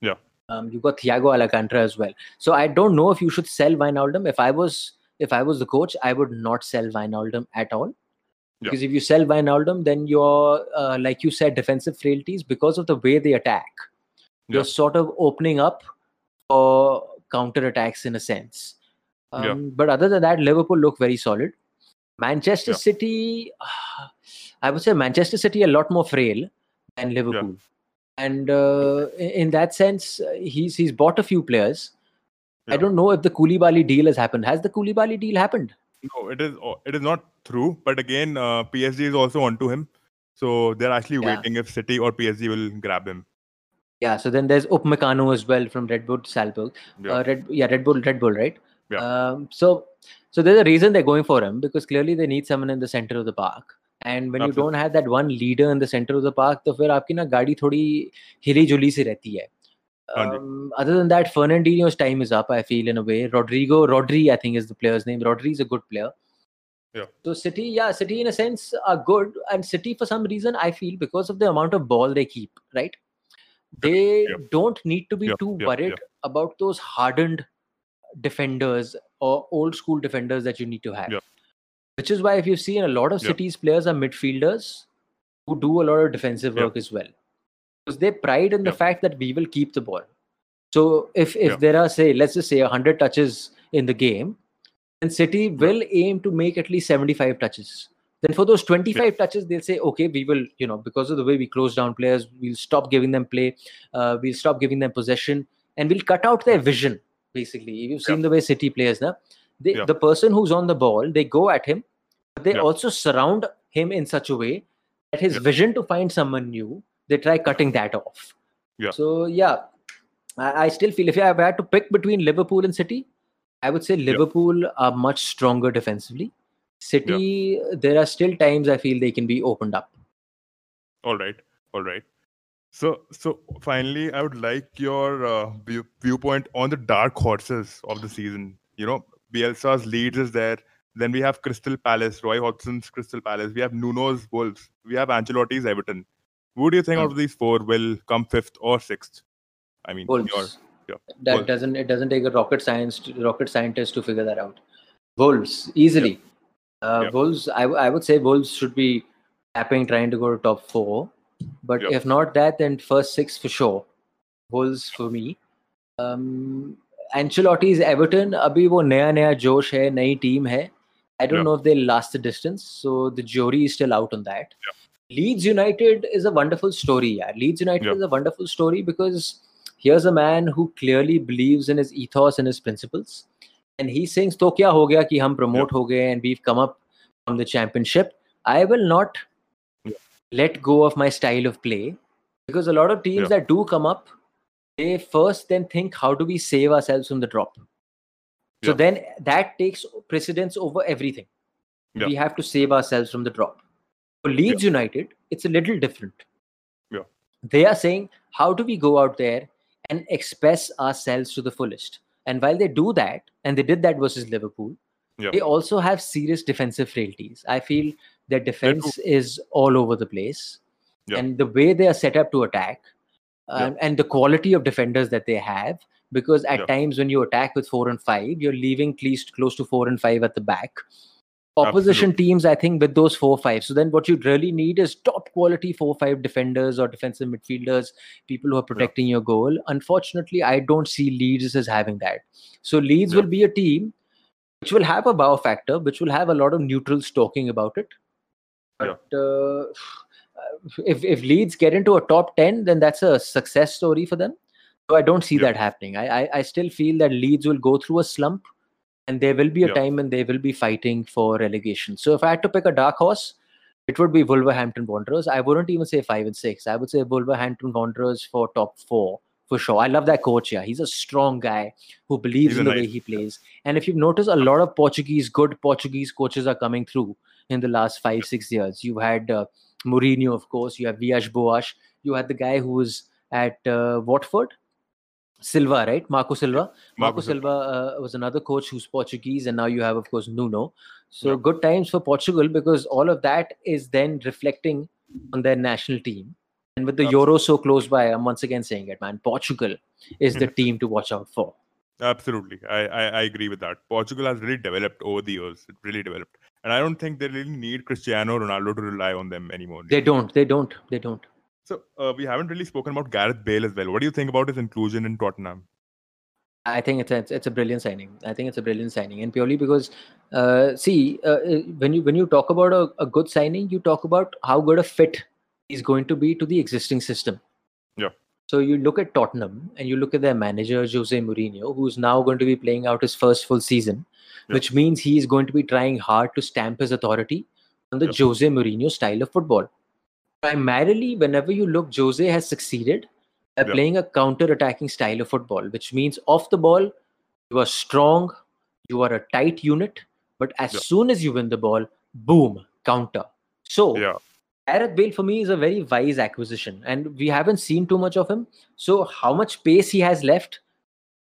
Yeah. Um, you got Thiago Alcantara as well. So I don't know if you should sell Wijnaldum. If I was if I was the coach, I would not sell Wijnaldum at all. Yeah. Because if you sell Wijnaldum, then you're uh, like you said, defensive frailties because of the way they attack. Yeah. You're sort of opening up for counter attacks in a sense. Um, Yeah. But other than that, Liverpool look very solid. Manchester. City, I would say Manchester City a lot more frail than Liverpool. And uh, in, in that sense, uh, he's he's bought a few players. I don't know if the Koulibaly deal has happened. Has the Koulibaly deal happened? No, it is it is not true. But again, uh, PSG is also onto him, so they're actually Yeah. waiting if City or PSG will grab him. Yeah. So then there's Upamecano as well from Red Bull Salzburg. Yeah. Uh, Red, yeah, Red Bull, Red Bull, right? Yeah. Um, so, so there's a reason they're going for him because clearly they need someone in the center of the park. And when you don't Absolutely. have that one leader in the center of the park, तो फिर आपकी ना गाड़ी थोड़ी हिली जुली सी रहती है. um, other than that, Fernandinho's time is up. I feel in a way. Rodrigo, Rodri, I think is the player's name. Rodri is a good player. Yeah. So City, yeah, City in a sense are good, and City for some reason I feel because of the amount of ball they keep, right? They Yeah. don't need to be Yeah, too yeah, worried about those hardened defenders or old school defenders that you need to have. Which is why if you see a lot of. City's players are midfielders who do a lot of defensive work as well. Because they pride in the Yeah. fact that we will keep the ball. So if if Yeah. there are say let's just say 100 touches in the game, then City will aim to make at least 75 touches. Then for those 25 touches, they'll say, okay, we will, you know, because of the way we close down players, we'll stop giving them play, uh, we'll stop giving them possession, and we'll cut out their vision. Basically, you've seen Yeah. the way City players now, they, Yeah. the person who's on the ball, they go at him, but they Yeah. also surround him in such a way that his Yeah. vision to find someone new, they try cutting that off. Yeah. So yeah, I, I still feel if I had to pick between Liverpool and City, I would say Liverpool are much stronger defensively. City, there are still times I feel they can be opened up. All right, all right. So, so finally, I would like your uh, view, viewpoint on the dark horses of the season. You know, Bielsa's Leeds is there. Then we have Crystal Palace, Roy Hodgson's Crystal Palace. We have Nuno's Wolves. We have Ancelotti's Everton. Who do you think mm. out of these four will come fifth or sixth? I mean, Wolves. Your, your, that Wolves. doesn't it doesn't take a rocket science to, rocket scientist to figure that out. Wolves easily. Yeah. Uh, yeah. Wolves. I, I would say Wolves should be tapping trying to go to top four but yep. if not that, then first six for sure. Wolves for me. Um, Ancelotti's Everton अभी वो नया नया जोश है नई team है I don't know if they'll last the distance so the jury is still out on that Leeds United is a wonderful story. Yeah. Leeds United yep. is a wonderful story because here's a man who clearly believes in his ethos and his principles. And he's saying, So kya ho gaya ki hum promote yep. ho and we've come up from the championship. I will not yep. let go of my style of play because a lot of teams that do come up, they first then think, How do we save ourselves from the drop? So then that takes precedence over everything. We have to save ourselves from the drop for leeds united it's a little different yeah. they are saying how do we go out there and express ourselves to the fullest and while they do that and they did that versus liverpool they also have serious defensive frailties i feel their defense is all over the place. Yeah. And the way they are set up to attack um, yeah. and the quality of defenders that they have, because at yeah. times when you attack with four and five, you're leaving at least close to four and five at the back. Opposition Absolutely. teams, I think, with those four five. So then, what you really need is top quality four five defenders or defensive midfielders, people who are protecting your goal. Unfortunately, I don't see Leeds as having that. So Leeds will be a team which will have a bow factor, which will have a lot of neutrals talking about it. But yeah. uh, if if Leeds get into a top ten, then that's a success story for them. So I don't see yeah. that happening. I, I, I still feel that Leeds will go through a slump, and there will be a yeah. time when they will be fighting for relegation. So if I had to pick a dark horse, it would be Wolverhampton Wanderers. I wouldn't even say five and six. I would say Wolverhampton Wanderers for top four for sure. I love that coach. Yeah, he's a strong guy who believes in the nice, way he plays. And if you've noticed, a lot of Portuguese, good Portuguese coaches are coming through in the last five six years. You had uh, Mourinho, of course. You have Villas-Boas. You had the guy who was at uh, Watford, Silva, right? Marco Silva. Marco, Marco Silva uh, was another coach who's Portuguese, and now you have, of course, Nuno. So yeah. good times for Portugal because all of that is then reflecting on their national team. And with the Absolutely. Euro so close by, I'm once again saying it, man. Portugal is the team to watch out for. Absolutely, I, I, I agree with that. Portugal has really developed over the years. It really developed, and I don't think they really need Cristiano Ronaldo to rely on them anymore. They don't. They don't. They don't. So uh, we haven't really spoken about Gareth Bale as well. What do you think about his inclusion in Tottenham? I think it's a, it's a brilliant signing. I think it's a brilliant signing, and purely because, uh, see, uh, uh, when you when you talk about a, a good signing, you talk about how good a fit is going to be to the existing system. Yeah. So you look at Tottenham and you look at their manager Jose Mourinho, who's now going to be playing out his first full season, yeah. which means he is going to be trying hard to stamp his authority on the yeah. Jose Mourinho style of football. Primarily, whenever you look, Jose has succeeded by yeah. playing a counter-attacking style of football, which means off the ball, you are strong, you are a tight unit, but as soon as you win the ball, boom, counter. So yeah Gareth Bale for me is a very wise acquisition, and we haven't seen too much of him. So, how much pace he has left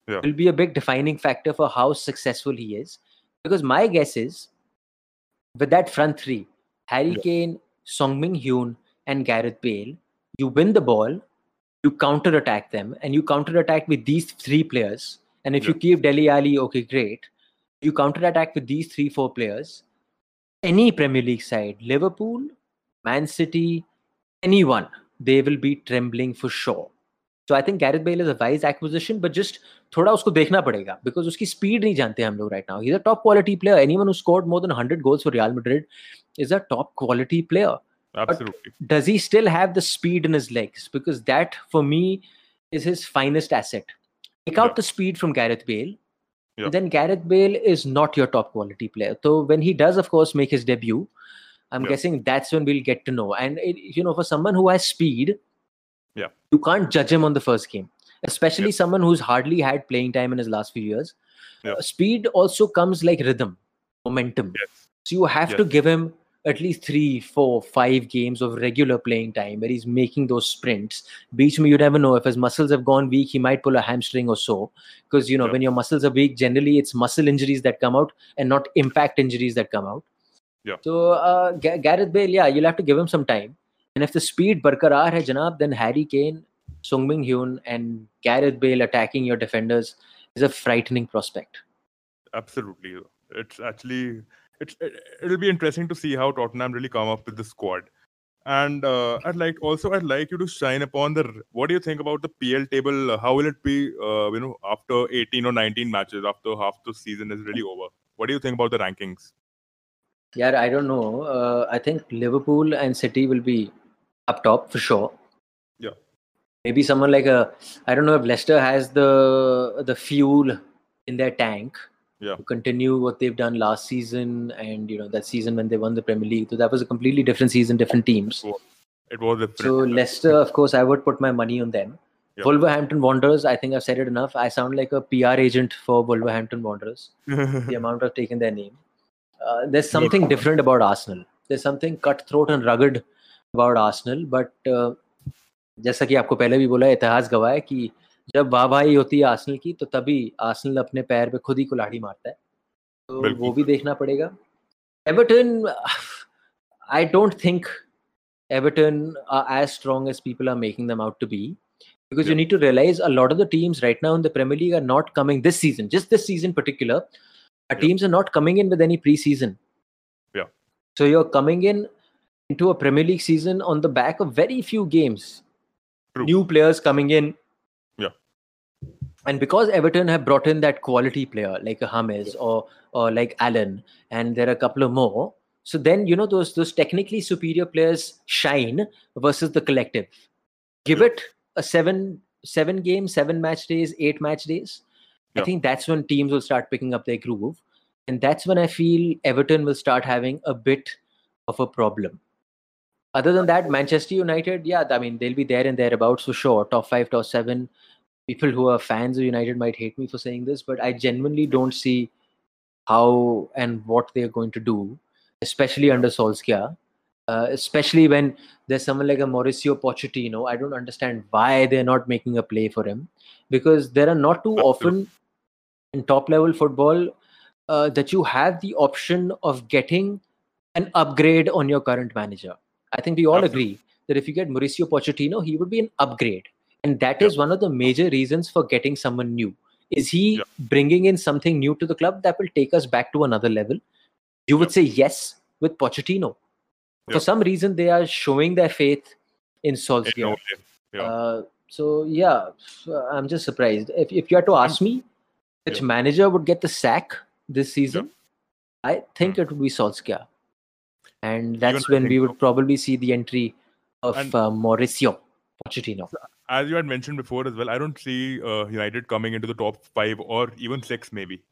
yeah. will be a big defining factor for how successful he is. Because my guess is, with that front three, Harry yeah. Kane, Son Heung-min, and Gareth Bale, you win the ball, you counter attack them, and you counter attack with these three players. And if yeah. you keep Dele Alli, okay, great. You counter attack with these three, four players. Any Premier League side, Liverpool, Man City, anyone, they will be trembling for sure. So I think Gareth Bale is a wise acquisition, but just थोड़ा उसको देखना पड़ेगा because उसकी speed नहीं जानते हम लोग right now. He's a top quality player. Anyone who scored more than 100 goals for Real Madrid is a top quality player. Absolutely. But does he still have the speed in his legs? Because that, for me, is his finest asset. Take out yeah. the speed from Gareth Bale. Yeah. Then Gareth Bale is not your top quality player. So when he does, of course, make his debut, I'm yeah. guessing that's when we'll get to know. And it, you know, for someone who has speed, yeah, you can't judge him on the first game, especially someone who's hardly had playing time in his last few years. Uh, speed also comes like rhythm, momentum. Yes. So you have yes. to give him at least three, four, five games of regular playing time where he's making those sprints. Beach me, you never know if his muscles have gone weak, he might pull a hamstring or so. Because you know, Yeah. when your muscles are weak, generally it's muscle injuries that come out and not impact injuries that come out. Yeah. So uh, Ga- Gareth Bale, yeah, you'll have to give him some time. And if the speed barkarar hai, Janab, then Harry Kane, Sung Min Hyun, and Gareth Bale attacking your defenders is a frightening prospect. Absolutely. It's actually it's it, it'll be interesting to see how Tottenham really come up with the squad. And uh, I'd like also I'd like you to shine upon the what do you think about the PL table? How will it be? Uh, you know, after 18 or 19 matches, after half the season is really over. What do you think about the rankings? Yeah, I don't know. Uh, I think Liverpool and City will be up top for sure. Yeah. Maybe someone like a I don't know if Leicester has the the fuel in their tank Yeah. to continue what they've done last season and you know that season when they won the Premier League. So that was a completely different season, different teams. It was different. So Leicester, of course, I would put my money on them. Yeah. Wolverhampton Wanderers, I think I've said it enough. I sound like a PR agent for Wolverhampton Wanderers the amount I've taken their name. Uh, there's something different about Arsenal. There's something cutthroat and rugged about Arsenal. But uh, जैसा कि आपको पहले भी बोला इतिहास गवाह है कि जब वाहवाही होती है आर्सेनल की तो तभी आर्सेनल अपने पैर पे खुद ही कुल्हाड़ी मारता है तो बिल्कुल। वो भी देखना पड़ेगा Everton I don't think Everton are as strong as people are making them out to be because you Yeah. need to realize a lot of the teams right now in the Premier League are not coming this season, just this season particular. Our Yeah. teams are not coming in with any preseason. Yeah. So you're coming in into a Premier League season on the back of very few games. True. New players coming in. yeah. And because Everton have brought in that quality player like a James or or like Allan, and there are a couple of more. So then you know those those technically superior players shine versus the collective. Give Yeah. it a seven seven game, seven match days, eight match days. I think that's when teams will start picking up their groove. And that's when I feel Everton will start having a bit of a problem. Other than that, Manchester United, yeah, I mean, they'll be there and thereabouts for sure. Top five, top seven. People who are fans of United might hate me for saying this, but I genuinely don't see how and what they're going to do, especially under Solskjaer. Uh, especially when there's someone like a Mauricio Pochettino. I don't understand why they're not making a play for him because there are not too often in top level football uh, that you have the option of getting an upgrade on your current manager. I think we all Absolutely. agree that if you get Mauricio Pochettino, he would be an upgrade. And that is one of the major reasons for getting someone new. Is he Yeah. bringing in something new to the club that will take us back to another level? You would say yes with Pochettino. Yeah. For some reason, they are showing their faith in Solskjaer. Yeah. Uh, so yeah, I'm just surprised. If if you had to ask me, which Yeah. manager would get the sack this season, I think Hmm. it would be Solskjaer, and that's I when we so. would probably see the entry of And- uh, Mauricio Pochettino. As you had mentioned before as well, I don't see uh, United coming into the top five or even six, maybe.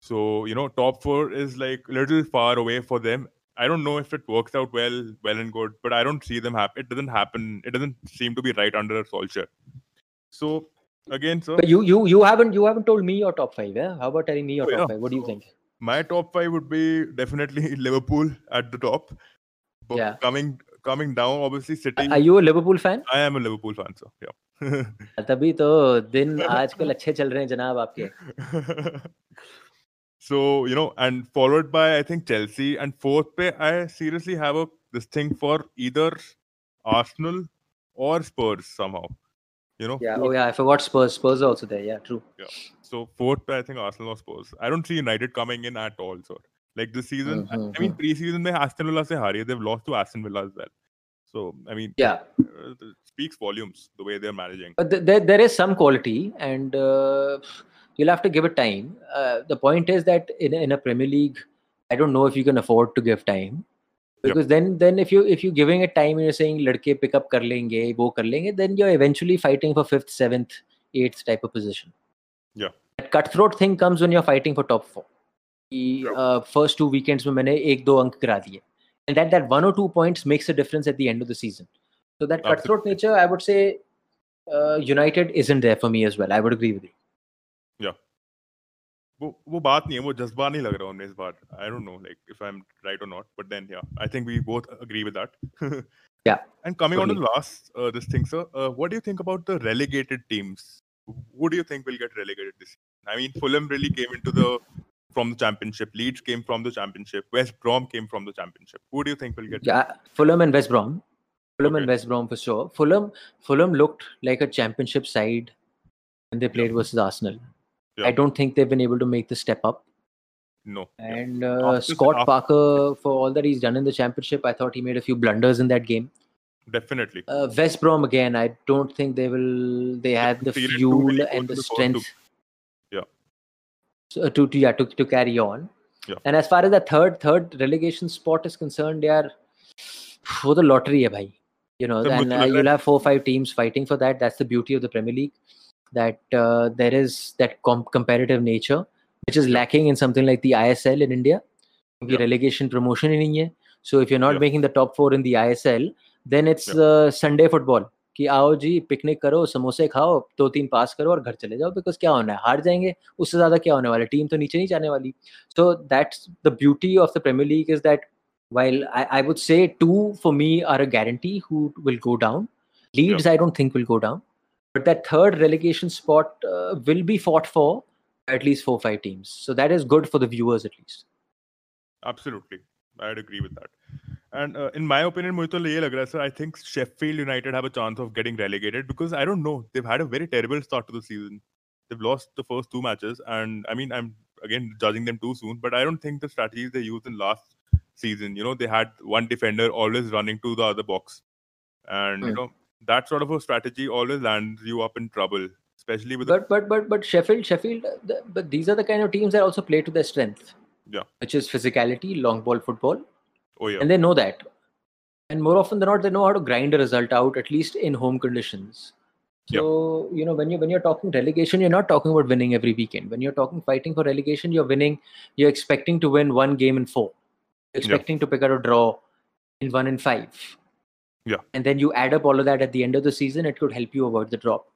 So you know, top four is like a little far away for them. I don't know if it works out well, well and good, but I don't see them happen. It doesn't happen. It doesn't seem to be right under Solskjaer. So again, sir, But you you you haven't you haven't told me your top five. Yeah, how about telling me your Oh, top yeah. five? What do you think? my top five would be definitely Liverpool at the top. But Yeah. coming coming down, obviously City. Are you a Liverpool fan? I am a Liverpool fan, sir. Yeah. तभी तो दिन आजकल अच्छे चल रहे हैं जनाब आपके. so you know, and followed by I think Chelsea and fourth pay. I seriously have a this thing for either Arsenal or Spurs somehow. You know, Yeah. fourth- Oh yeah, I forgot Spurs. Spurs are also there. Yeah, true. so fourth pay, I think Arsenal or Spurs. I don't see United coming in at all, sir. Like this season. I mean, mm-hmm. preseason they Aston Villa se. They've lost to Aston Villa as well. So I mean, yeah, uh, speaks volumes the way they're managing. But there, there is some quality, and uh, you'll have to give it time. Uh, the point is that in in a Premier League, I don't know if you can afford to give time. Because yep. then, then if you if you're giving it time and you're saying ladke pick up kar lenge, wo kar lenge, then you're eventually fighting for fifth, seventh, eighth type of position. Yeah. That cutthroat thing comes when you're fighting for top four. कि, Yep. uh, first two weekends में मैंने एक दो अंक गिरा दिए. And that that one or two points makes a difference at the end of the season. So that cutthroat Absolutely. nature, I would say, uh, United isn't there for me as well. I would agree with you. वो वो बात नहीं है वो जज्बा नहीं लग रहा उन्हें इस बार I don't know like if I am right और not but then yeah I think we both agree with that yeah and coming on to the last uh, this thing sir uh, what do you think about the relegated teams who do you think will get relegated this year? i mean fulham really came into the from the championship leeds came from the championship west brom came from the championship who do you think will get yeah fulham and west brom fulham okay. and west brom for sure fulham fulham looked like a championship side when they played yeah. versus arsenal yeah. I don't think they've been able to make the step up. No. And uh, after, Scott after, Parker, for all that he's done in the championship, I thought he made a few blunders in that game. Definitely. Uh, West Brom again. I don't think they will. They had the fuel and the strength. So, to, to yeah to, to carry on. Yeah. And as far as the third third relegation spot is concerned, they are for the lottery, bhai. You know, and uh, you'll have four five teams fighting for that. That's the beauty of the Premier League that uh, there is that com- competitive nature which is lacking in something like the ISL in India. Yeah. relegation promotion in India. So if you're not yeah. making the top four in the ISL, then it's uh, Sunday football. कि आओ जी picnic करो समोसे खाओ दो तीन पास करो और घर चले जाओ बिकॉज़ क्या होना है? हार जाएँगे उससे ज़्यादा क्या होने वाला टीम तो नीचे नहीं जाने वाली। So that's the beauty of the Premier League is that while I would say two for me are a guarantee who will go down Leeds I don't think will go down but that third relegation spot will be fought for at least four five teams so that is good for the viewers at least absolutely I agree with that And uh, in my opinion, sir, I think Sheffield United have a chance of getting relegated because I don't know. They've had a very terrible start to the season. They've lost the first two matches. And I mean, I'm again judging them too soon, but I don't think the strategies they used in last season, you know, they had one defender always running to the other box. And, mm. you hmm. know, that sort of a strategy always lands you up in trouble, especially with. But but but but Sheffield Sheffield, the, but these are the kind of teams that also play to their strength. Yeah. Which is physicality, long ball football. Oh yeah. And they know that, and more often than not, they know how to grind a result out at least in home conditions. So yeah. you know when you when you're talking relegation, you're not talking about winning every weekend. When you're talking fighting for relegation, you're winning. You're expecting to win one game in four. You're expecting yeah. to pick out a draw in one in five yeah. And then you add up all of that at the end of the season, it could help you avoid the drop.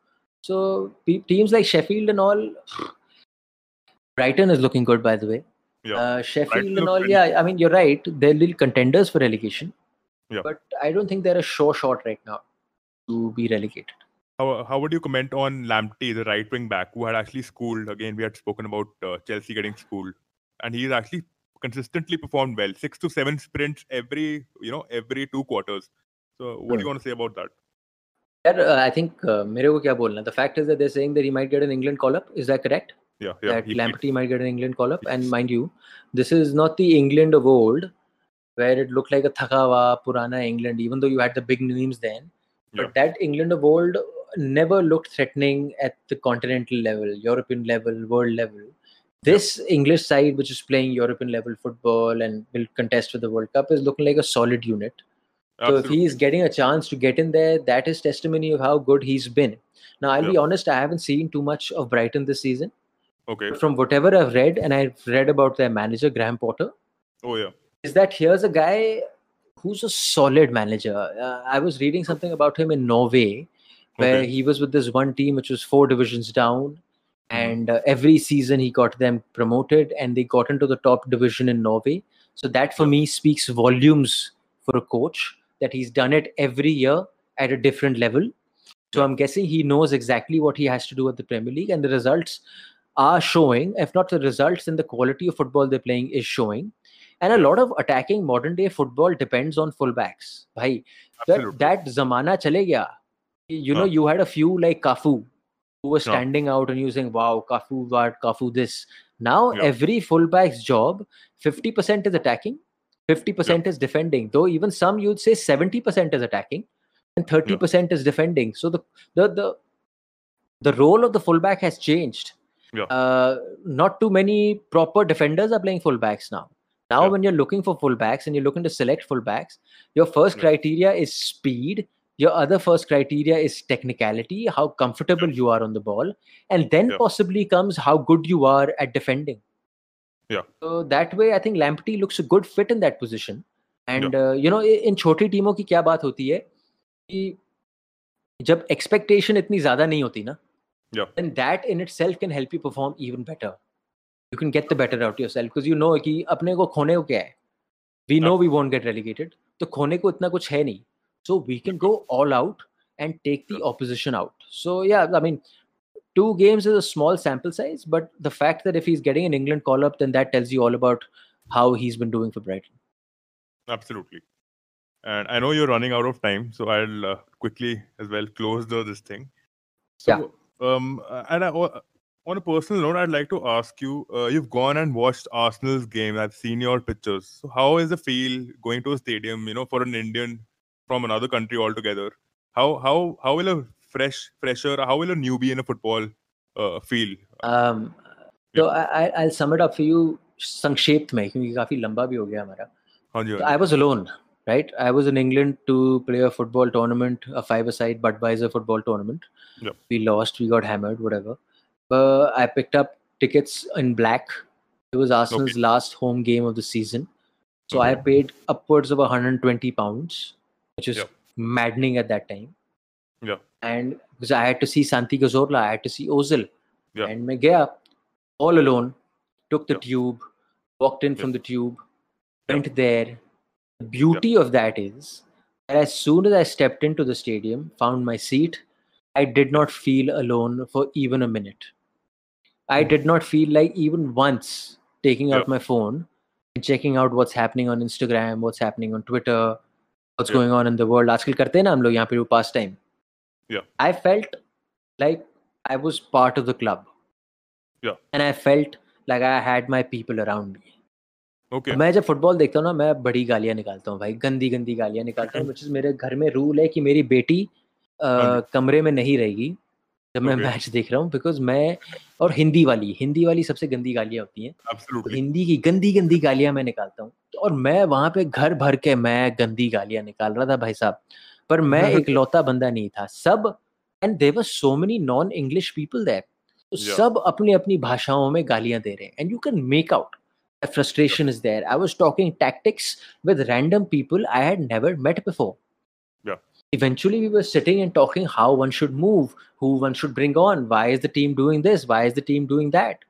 So teams like Sheffield and all, Brighton is looking good, by the way. Yeah. Uh, Sheffield Brighton and all, yeah. I mean, you're right. They're little contenders for relegation. Yeah. But I don't think they're a sure shot right now to be relegated. How, how would you comment on Lamptey, the right wing back, who had actually schooled? Again, we had spoken about uh, Chelsea getting schooled, and he's actually consistently performed well. Six to seven sprints every, you know, every two quarters. So what do you want to say about that? Yeah, uh, I think uh, मेरे को क्या बोलना the fact is that they're saying that he might get an England call up is that correct yeah, yeah that Lamptey might get an England call up and mind you this is not the England of old where it looked like a thakawa purana England even though you had the big names then but yeah. that England of old never looked threatening at the continental level European level world level this yeah. English side which is playing European level football and will contest for the World Cup is looking like a solid unit Absolutely. So if he's getting a chance to get in there, that is testimony of how good he's been. Now I'll be honest, I haven't seen too much of Brighton this season. Okay. But from whatever I've read, and I've read about their manager Graham Potter. Oh yeah. Is that here's a guy who's a solid manager. Uh, I was reading something about him in Norway, where okay. he was with this one team which was four divisions down, mm-hmm. and uh, every season he got them promoted, and they got into the top division in Norway. So that for me speaks volumes for a coach that he's done it every year at a different level. So I'm guessing he knows exactly what he has to do at the Premier League, and the results are showing. If not the results, then the quality of football they're playing is showing. And a lot of attacking modern day football depends on fullbacks. Bhai, that, that zamana chale gaya. You know, you had a few like Cafu who was standing out and using wow, Cafu what, Cafu this. Now yeah. every fullback's job, 50% is attacking, 50% yeah. is defending though even some you'd say 70% is attacking and 30% yeah. is defending so the, the the the role of the fullback has changed yeah. uh, not too many proper defenders are playing fullbacks now now when you're looking for fullbacks and you're looking to select fullbacks your first criteria is speed your other first criteria is technicality how comfortable you are on the ball and then possibly comes how good you are at defending yeah. So that way, I think Lamptey looks a good fit in that position. And yeah. uh, you know, in छोटी टीमों की क्या बात होती है कि जब expectation इतनी ज्यादा नहीं होती ना, yeah. then that in itself can help you perform even better. you can get the better out yourself because you know कि अपने को खोने को क्या है we know we won't get relegated तो खोने को इतना कुछ है नहीं so we can go all out and take the opposition out so yeah I mean two games is a small sample size but the fact that if he's getting an England call up then that tells you all about how he's been doing for Brighton absolutely and I know you're running out of time so I'll uh, quickly as well close the this thing so yeah. um and I on a personal note, I'd like to ask you: uh, You've gone and watched Arsenal's game. I've seen your pictures. So, how is the feel going to a stadium? You know, for an Indian from another country altogether. How how how will a fresh fresher? How will a newbie in a football uh, feel? Um, so yeah. I I'll sum it up for you संक्षेप में क्योंकि काफी लंबा भी हो गया हमारा. हाँ जी. I was alone. Right, I was in England to play a football tournament, a five-a-side Budweiser football tournament. Yep. We lost, we got hammered, whatever uh, I picked up tickets in black. It was Arsenal's okay. last home game of the season. So okay. I paid upwards of 120 pounds, which is maddening at that time. Yeah. And because I had to see Santi Cazorla, I had to see Ozil. Yeah. And I gaya all alone, took the yeah. tube, walked in from the tube, went there. The beauty of that is that as soon as I stepped into the stadium, found my seat, I did not feel alone for even a minute. I hmm. did not feel like even once taking out my phone and checking out what's happening on Instagram, what's happening on Twitter, what's going on in the world. आजकल करते हैं ना हम लोग यहाँ पे past time. Yeah. I felt like I was part of the club. Yeah. And I felt like I had my people around me. Okay. मैं जब फुटबॉल देखता हूँ ना मैं बड़ी गालियाँ निकालता हूँ भाई गंदी गंदी गालियाँ निकालता हूँ is मेरे घर में रूल है कि मेरी बेटी कमरे में नहीं रहेगी जब मैं मैच देख रहा हूँ बिकॉज़ मैं और हिंदी वाली हिंदी वाली सबसे गंदी गालियाँ होती हैं। तो हिंदी की गंदी गंदी गालियाँ मैं निकालता हूँ। और मैं वहाँ पे घर भर के मैं गंदी गालियाँ निकाल रहा था भाई साहब पर मैं एक लौता बंदा नहीं था। सब and there so many non English people that तो सब अपनी अपनी भाषाओं में गालियाँ दे रहे हैं and you can make out frustration is there. I was talking tactics with random people I had never met before. Yeah. Eventually we were sitting and talking how one should move who one should bring on why is the team doing this why is the team doing that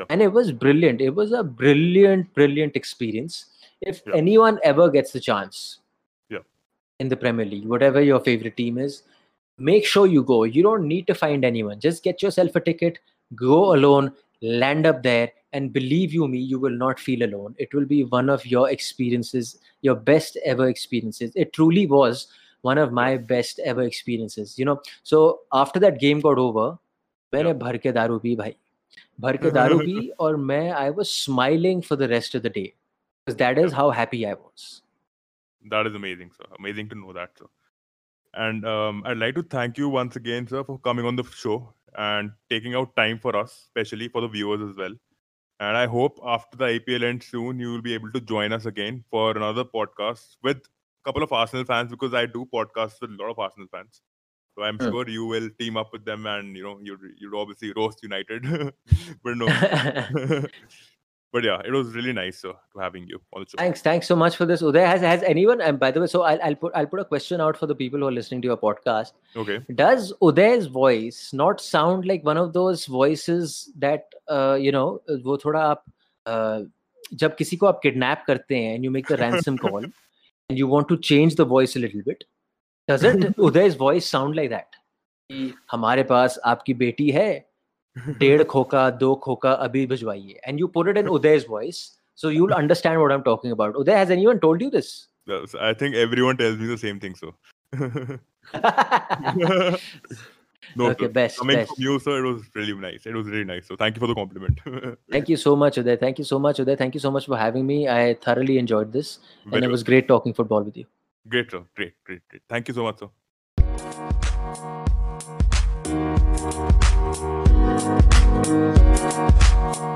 yeah. and it was brilliant it was a brilliant brilliant experience if yeah. anyone ever gets the chance yeah. in the premier league whatever your favorite team is make sure you go you don't need to find anyone just get yourself a ticket go alone land up there and believe you me you will not feel alone it will be one of your experiences your best ever experiences it truly was one of my best ever experiences you know so after that game got over मैंने भर के दारू P भाई भर के दारू P और मैं I was smiling for the rest of the day because that is how happy I was. That is amazing, sir. Amazing to know that, sir. And um, I'd like to thank you once again, sir, for coming on the show and taking out time for us, especially for the viewers as well. And I hope after the IPL ends soon, you will be able to join us again for another podcast with a couple of Arsenal fans because I do podcasts with a lot of Arsenal fans. So I'm mm. sure you will team up with them and you know you'd you'd obviously roast United. but no. but yeah, it was really nice uh, to having you on the show. Thanks, thanks so much for this. Uday has has anyone? And by the way, so I'll, I'll put I'll put a question out for the people who are listening to your podcast. Okay. Does Uday's voice not sound like one of those voices that uh, you know वो थोड़ा आप uh, जब किसी को आप kidnap करते हैं and you make the ransom call and you want to change the voice a little bit does it uday's voice sound like that हमारे पास आपकी बेटी है डेढ़ खोका दो खोका अभी भिजवाइए and you put it in uday's voice so you'll understand what i'm talking about uday has anyone told you this yes, i think everyone tells me the same thing so No, okay, best. Coming best. from you, sir, it was really nice. It was really nice. So thank you for the compliment. thank you so much, Uday. Thank you so much, Uday. Thank you so much for having me. I thoroughly enjoyed this, Very and it was great talking football with you. Great, sir. Great, great, great. Thank you so much, sir. Thank you.